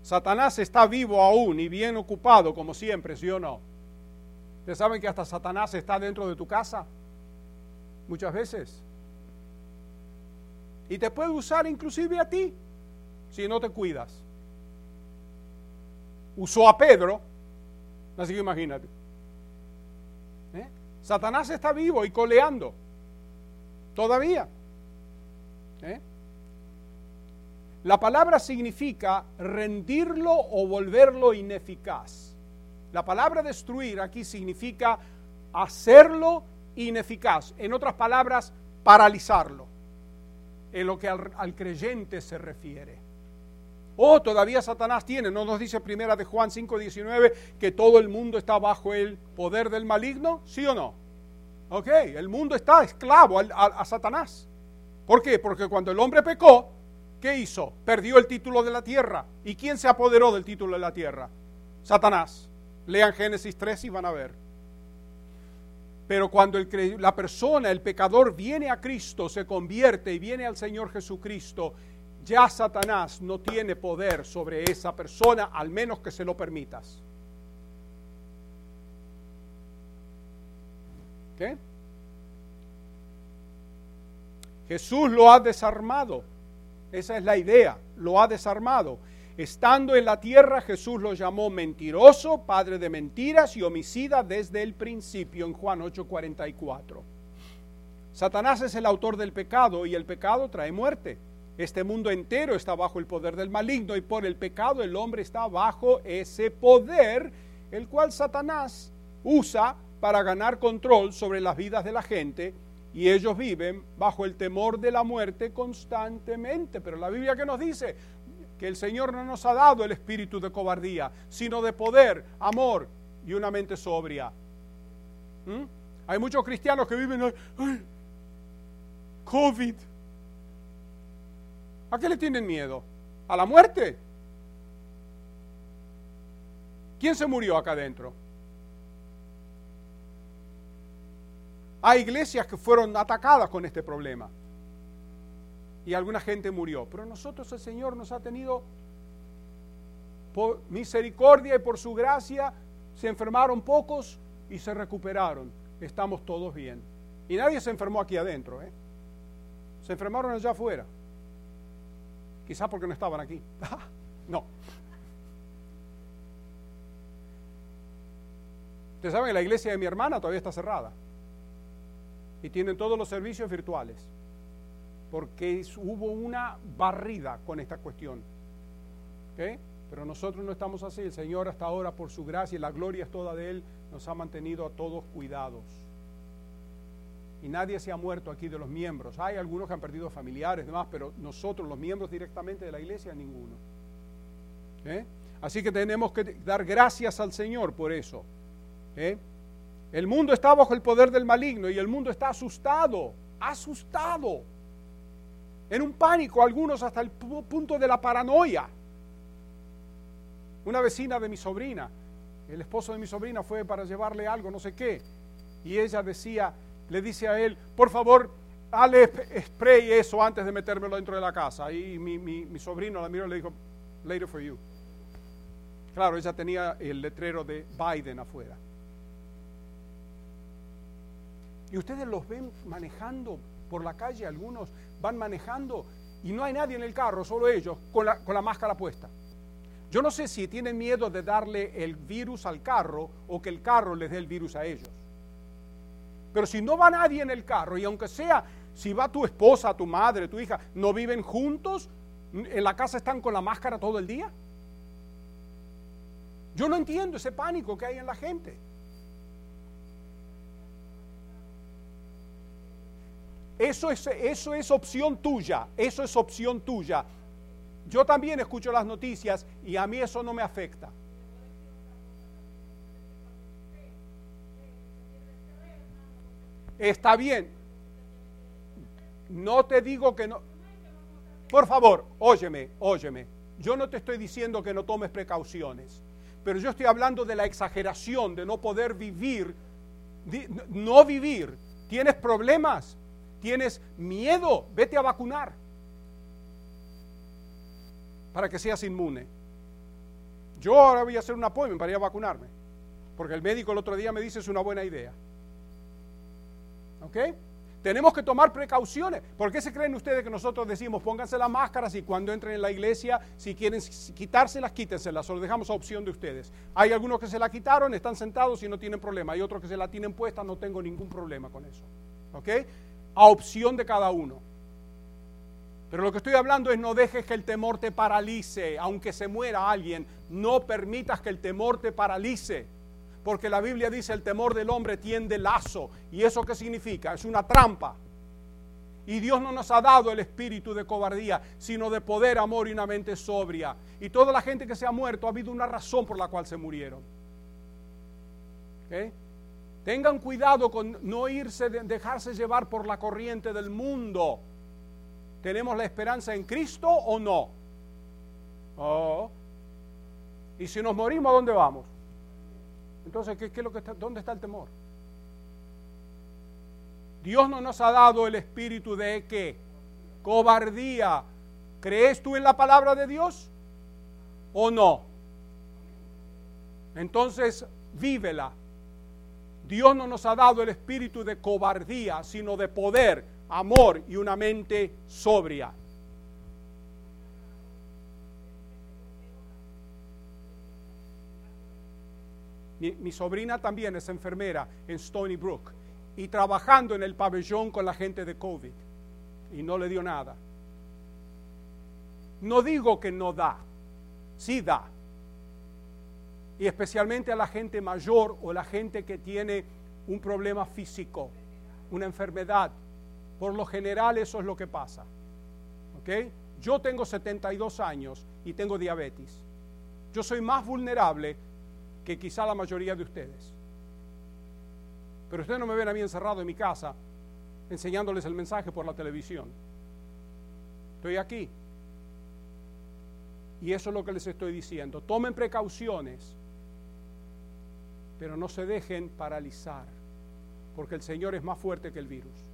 Satanás está vivo aún y bien ocupado, como siempre, ¿sí o no? Ustedes saben que hasta Satanás está dentro de tu casa, muchas veces. Y te puede usar inclusive a ti, si no te cuidas. Usó a Pedro, así que imagínate. ¿Eh? Satanás está vivo y coleando, todavía. ¿Eh? La palabra significa rendirlo o volverlo ineficaz. La palabra destruir aquí significa hacerlo ineficaz. En otras palabras, paralizarlo. En lo que al, creyente se refiere. Oh, todavía Satanás tiene, ¿no nos dice primera de Juan 5:19 que todo el mundo está bajo el poder del maligno? ¿Sí o no? Ok, el mundo está esclavo a Satanás. ¿Por qué? Porque cuando el hombre pecó, ¿qué hizo? Perdió el título de la tierra. ¿Y quién se apoderó del título de la tierra? Satanás. Lean Génesis 3 y van a ver. Pero cuando la persona, el pecador, viene a Cristo, se convierte y viene al Señor Jesucristo, ya Satanás no tiene poder sobre esa persona, al menos que se lo permitas. ¿Qué? Jesús lo ha desarmado. Esa es la idea, lo ha desarmado. Estando en la tierra, Jesús lo llamó mentiroso, padre de mentiras y homicida desde el principio en Juan 8:44. Satanás es el autor del pecado y el pecado trae muerte. Este mundo entero está bajo el poder del maligno y por el pecado el hombre está bajo ese poder, el cual Satanás usa para ganar control sobre las vidas de la gente y ellos viven bajo el temor de la muerte constantemente. Pero la Biblia que nos dice que el Señor no nos ha dado el espíritu de cobardía, sino de poder, amor y una mente sobria. ¿Mm? Hay muchos cristianos que viven. COVID. ¿A qué le tienen miedo? ¿A la muerte? ¿Quién se murió acá adentro? Hay iglesias que fueron atacadas con este problema y alguna gente murió. Pero nosotros el Señor nos ha tenido por misericordia y por su gracia se enfermaron pocos y se recuperaron. estamos todos bien. Y nadie se enfermó aquí adentro, ¿eh? Se enfermaron allá afuera. Quizás porque no estaban aquí. [laughs] no. Ustedes saben que la iglesia de mi hermana todavía está cerrada. Y tienen todos los servicios virtuales. Porque hubo una barrida con esta cuestión. Pero nosotros no estamos así. El Señor hasta ahora, por su gracia y la gloria es toda de Él, nos ha mantenido a todos cuidados. Y nadie se ha muerto aquí de los miembros. Hay algunos que han perdido familiares, demás, pero nosotros, los miembros directamente de la iglesia, ninguno. Así que tenemos que dar gracias al Señor por eso. ¿Eh? El mundo está bajo el poder del maligno y el mundo está asustado, asustado, en un pánico, algunos hasta el punto de la paranoia. Una vecina de mi sobrina, el esposo de mi sobrina fue para llevarle algo, no sé qué, y ella decía, le dice a él, por favor, dale spray eso antes de metérmelo dentro de la casa. Y mi, mi, sobrino la miró y le dijo, later for you. Claro, ella tenía el letrero de Biden afuera. Y ustedes los ven manejando por la calle, algunos van manejando y no hay nadie en el carro, solo ellos, con la, con la máscara puesta. Yo no sé si tienen miedo de darle el virus al carro o que el carro les dé el virus a ellos. Pero si no va nadie en el carro, y aunque sea, si va tu esposa, tu madre, tu hija, no viven juntos, en la casa están con la máscara todo el día. Yo no entiendo ese pánico que hay en la gente. Eso es, eso es opción tuya, eso es opción tuya. Yo también escucho las noticias y a mí eso no me afecta. Está bien. No te digo que no. Por favor, óyeme, óyeme. Yo no te estoy diciendo que no tomes precauciones, pero yo estoy hablando de la exageración, de no poder vivir, no vivir. ¿Tienes problemas? ¿Tienes miedo? Vete a vacunar para que seas inmune. Yo ahora voy a hacer un apoyo para ir a vacunarme, porque el médico el otro día me dice es una buena idea. ¿Ok? Tenemos que tomar precauciones. ¿Por qué se creen ustedes que nosotros decimos pónganse las máscaras y cuando entren en la iglesia, si quieren quitárselas, quítenselas? O dejamos a opción de ustedes. Hay algunos que se la quitaron, están sentados y no tienen problema. Hay otros que se la tienen puesta, no tengo ningún problema con eso. ¿Ok? A opción de cada uno. Pero lo que estoy hablando es no dejes que el temor te paralice, aunque se muera alguien. No permitas que el temor te paralice. Porque la Biblia dice el temor del hombre tiende lazo. ¿Y eso qué significa? Es una trampa. Y Dios no nos ha dado el espíritu de cobardía, sino de poder, amor y una mente sobria. Y toda la gente que se ha muerto ha habido una razón por la cual se murieron. Tengan cuidado con no irse, dejarse llevar por la corriente del mundo. ¿Tenemos la esperanza en Cristo o no? Oh. Y si nos morimos, ¿a dónde vamos? Entonces, ¿qué, es lo que está, ¿dónde está el temor? Dios no nos ha dado el espíritu de qué? Cobardía. ¿Crees tú en la palabra de Dios o no? Entonces, vívela. Dios no nos ha dado el espíritu de cobardía, sino de poder, amor y una mente sobria. Mi, sobrina también es enfermera en Stony Brook y trabajando en el pabellón con la gente de COVID y no le dio nada. No digo que no da, sí da. Y especialmente a la gente mayor o la gente que tiene un problema físico, una enfermedad. Por lo general eso es lo que pasa. Yo tengo 72 años y tengo diabetes. Yo soy más vulnerable que quizá la mayoría de ustedes. Pero ustedes no me ven a mí encerrado en mi casa enseñándoles el mensaje por la televisión. Estoy aquí. Y eso es lo que les estoy diciendo. Tomen precauciones, pero no se dejen paralizar, porque el Señor es más fuerte que el virus.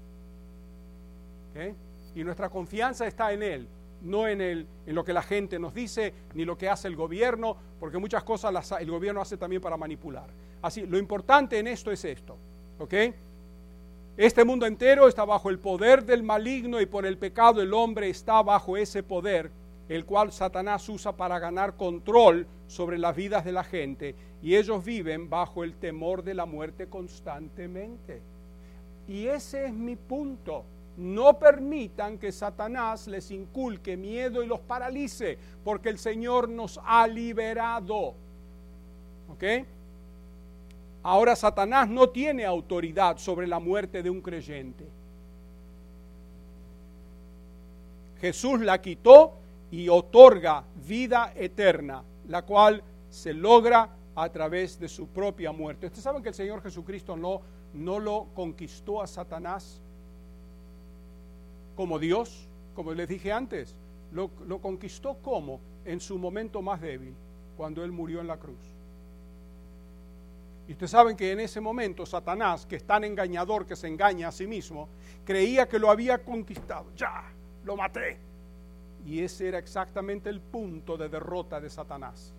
Y nuestra confianza está en Él no en, el, en lo que la gente nos dice, ni lo que hace el gobierno, porque muchas cosas el gobierno hace también para manipular. Así, lo importante en esto es esto. ¿Ok? Este mundo entero está bajo el poder del maligno y por el pecado el hombre está bajo ese poder, el cual Satanás usa para ganar control sobre las vidas de la gente y ellos viven bajo el temor de la muerte constantemente. Y ese es mi punto. No permitan que Satanás les inculque miedo y los paralice, porque el Señor nos ha liberado. ¿Ok? Ahora Satanás no tiene autoridad sobre la muerte de un creyente. Jesús la quitó y otorga vida eterna, la cual se logra a través de su propia muerte. Ustedes saben que el Señor Jesucristo no, no lo conquistó a Satanás como Dios, como les dije antes, lo, lo conquistó como en su momento más débil, cuando Él murió en la cruz. Y ustedes saben que en ese momento Satanás, que es tan engañador que se engaña a sí mismo, creía que lo había conquistado. Ya, lo maté. Y ese era exactamente el punto de derrota de Satanás.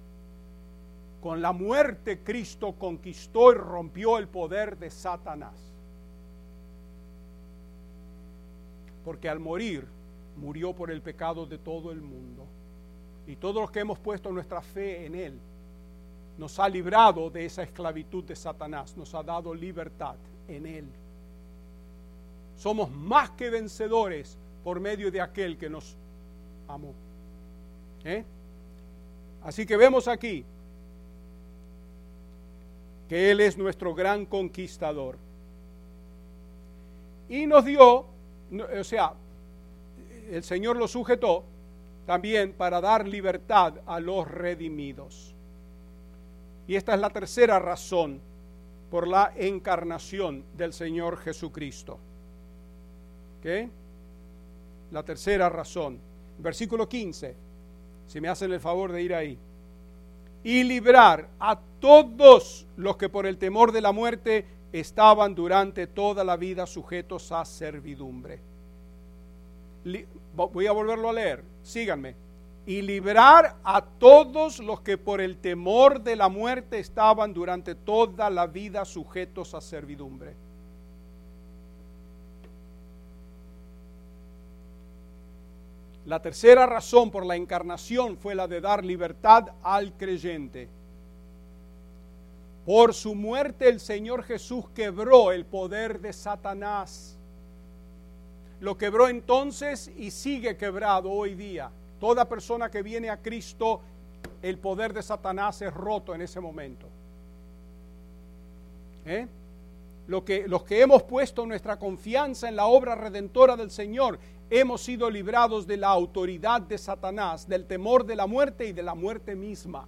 Con la muerte Cristo conquistó y rompió el poder de Satanás. Porque al morir, murió por el pecado de todo el mundo. Y todos los que hemos puesto nuestra fe en Él, nos ha librado de esa esclavitud de Satanás, nos ha dado libertad en Él. Somos más que vencedores por medio de aquel que nos amó. ¿Eh? Así que vemos aquí que Él es nuestro gran conquistador. Y nos dio, o sea, el Señor lo sujetó también para dar libertad a los redimidos. Y esta es la tercera razón por la encarnación del Señor Jesucristo. ¿Qué? La tercera razón. Versículo 15, si me hacen el favor de ir ahí y librar a todos los que por el temor de la muerte estaban durante toda la vida sujetos a servidumbre. Voy a volverlo a leer, síganme. Y librar a todos los que por el temor de la muerte estaban durante toda la vida sujetos a servidumbre. La tercera razón por la encarnación fue la de dar libertad al creyente. Por su muerte el Señor Jesús quebró el poder de Satanás. Lo quebró entonces y sigue quebrado hoy día. Toda persona que viene a Cristo, el poder de Satanás es roto en ese momento. ¿Eh? Lo que, los que hemos puesto nuestra confianza en la obra redentora del Señor hemos sido librados de la autoridad de Satanás, del temor de la muerte y de la muerte misma.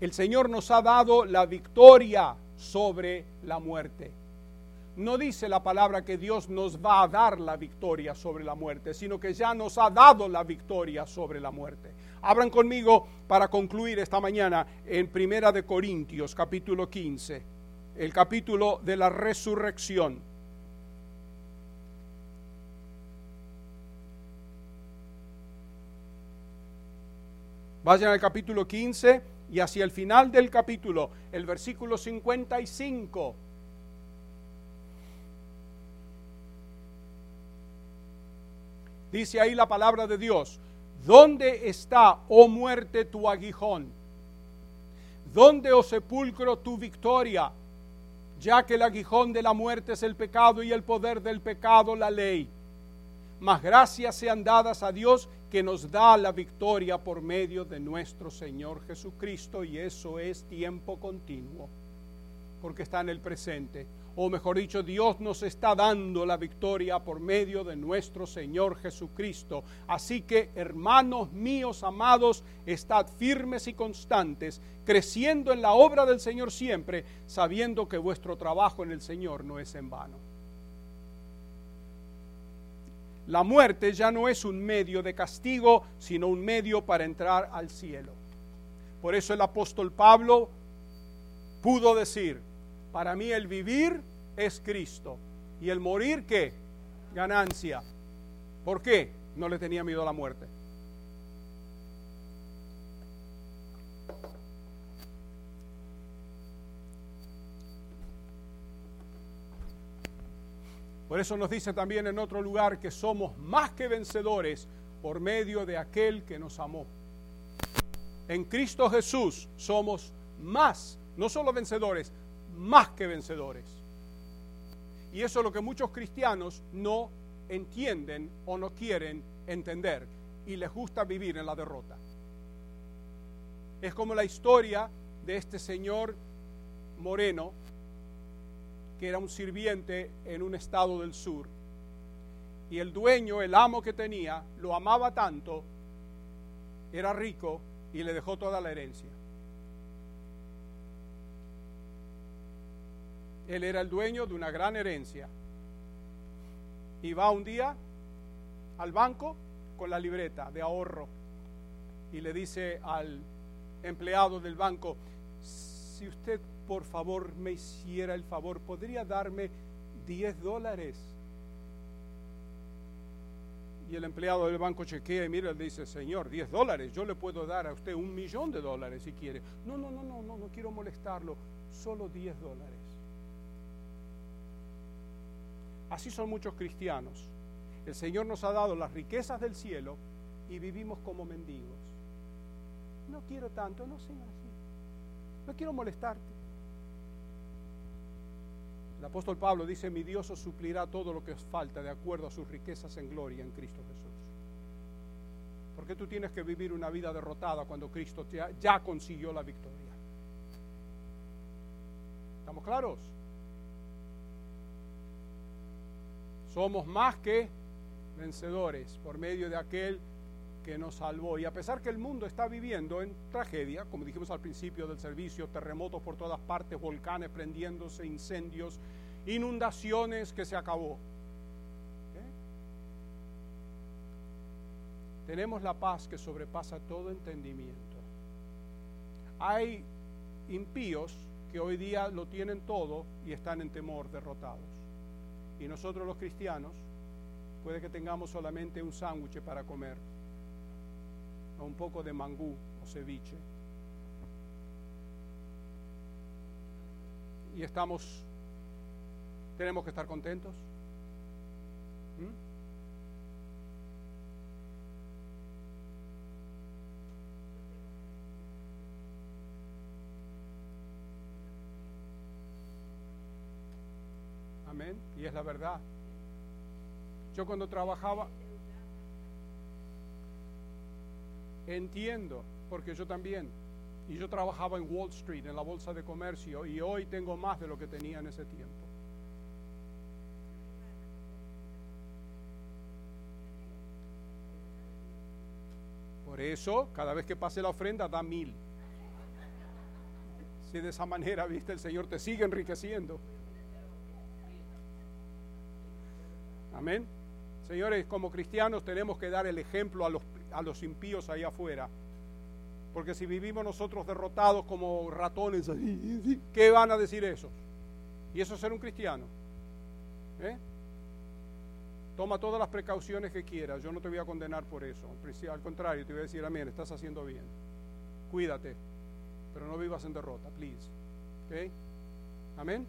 El Señor nos ha dado la victoria sobre la muerte. No dice la palabra que Dios nos va a dar la victoria sobre la muerte, sino que ya nos ha dado la victoria sobre la muerte. Abran conmigo para concluir esta mañana en Primera de Corintios, capítulo 15, el capítulo de la resurrección. Vayan al capítulo 15 y hacia el final del capítulo, el versículo 55. Dice ahí la palabra de Dios, ¿dónde está, oh muerte, tu aguijón? ¿Dónde, oh sepulcro, tu victoria? Ya que el aguijón de la muerte es el pecado y el poder del pecado la ley. Mas gracias sean dadas a Dios que nos da la victoria por medio de nuestro Señor Jesucristo y eso es tiempo continuo, porque está en el presente. O mejor dicho, Dios nos está dando la victoria por medio de nuestro Señor Jesucristo. Así que, hermanos míos amados, estad firmes y constantes, creciendo en la obra del Señor siempre, sabiendo que vuestro trabajo en el Señor no es en vano. La muerte ya no es un medio de castigo, sino un medio para entrar al cielo. Por eso el apóstol Pablo pudo decir, para mí el vivir es Cristo y el morir qué? Ganancia. ¿Por qué? No le tenía miedo a la muerte. Por eso nos dice también en otro lugar que somos más que vencedores por medio de aquel que nos amó. En Cristo Jesús somos más, no solo vencedores, más que vencedores. Y eso es lo que muchos cristianos no entienden o no quieren entender y les gusta vivir en la derrota. Es como la historia de este señor moreno que era un sirviente en un estado del sur. Y el dueño, el amo que tenía, lo amaba tanto, era rico y le dejó toda la herencia. Él era el dueño de una gran herencia. Y va un día al banco con la libreta de ahorro y le dice al empleado del banco, si usted por favor me hiciera el favor, ¿podría darme 10 dólares? Y el empleado del banco chequea y mira y dice, señor, 10 dólares, yo le puedo dar a usted un millón de dólares si quiere. No, no, no, no, no, no quiero molestarlo, solo 10 dólares. Así son muchos cristianos. El Señor nos ha dado las riquezas del cielo y vivimos como mendigos. No quiero tanto, no sean así. No quiero molestarte. El apóstol Pablo dice, mi Dios os suplirá todo lo que os falta de acuerdo a sus riquezas en gloria en Cristo Jesús. ¿Por qué tú tienes que vivir una vida derrotada cuando Cristo ya, ya consiguió la victoria? ¿Estamos claros? Somos más que vencedores por medio de aquel que nos salvó. Y a pesar que el mundo está viviendo en tragedia, como dijimos al principio del servicio, terremotos por todas partes, volcanes prendiéndose, incendios, inundaciones que se acabó. ¿Eh? Tenemos la paz que sobrepasa todo entendimiento. Hay impíos que hoy día lo tienen todo y están en temor, derrotados. Y nosotros los cristianos puede que tengamos solamente un sándwich para comer un poco de mangú o ceviche. Y estamos, tenemos que estar contentos. ¿Mm? Amén. Y es la verdad. Yo cuando trabajaba, entiendo, porque yo también, y yo trabajaba en Wall Street, en la bolsa de comercio, y hoy tengo más de lo que tenía en ese tiempo. Por eso, cada vez que pase la ofrenda, da mil. Si de esa manera, viste, el Señor te sigue enriqueciendo. Amén. Señores, como cristianos tenemos que dar el ejemplo a los, a los impíos ahí afuera. Porque si vivimos nosotros derrotados como ratones, [laughs] ¿qué van a decir esos? Y eso es ser un cristiano. ¿Eh? Toma todas las precauciones que quieras. Yo no te voy a condenar por eso. Al contrario, te voy a decir, amén, estás haciendo bien. Cuídate, pero no vivas en derrota, please. Amén.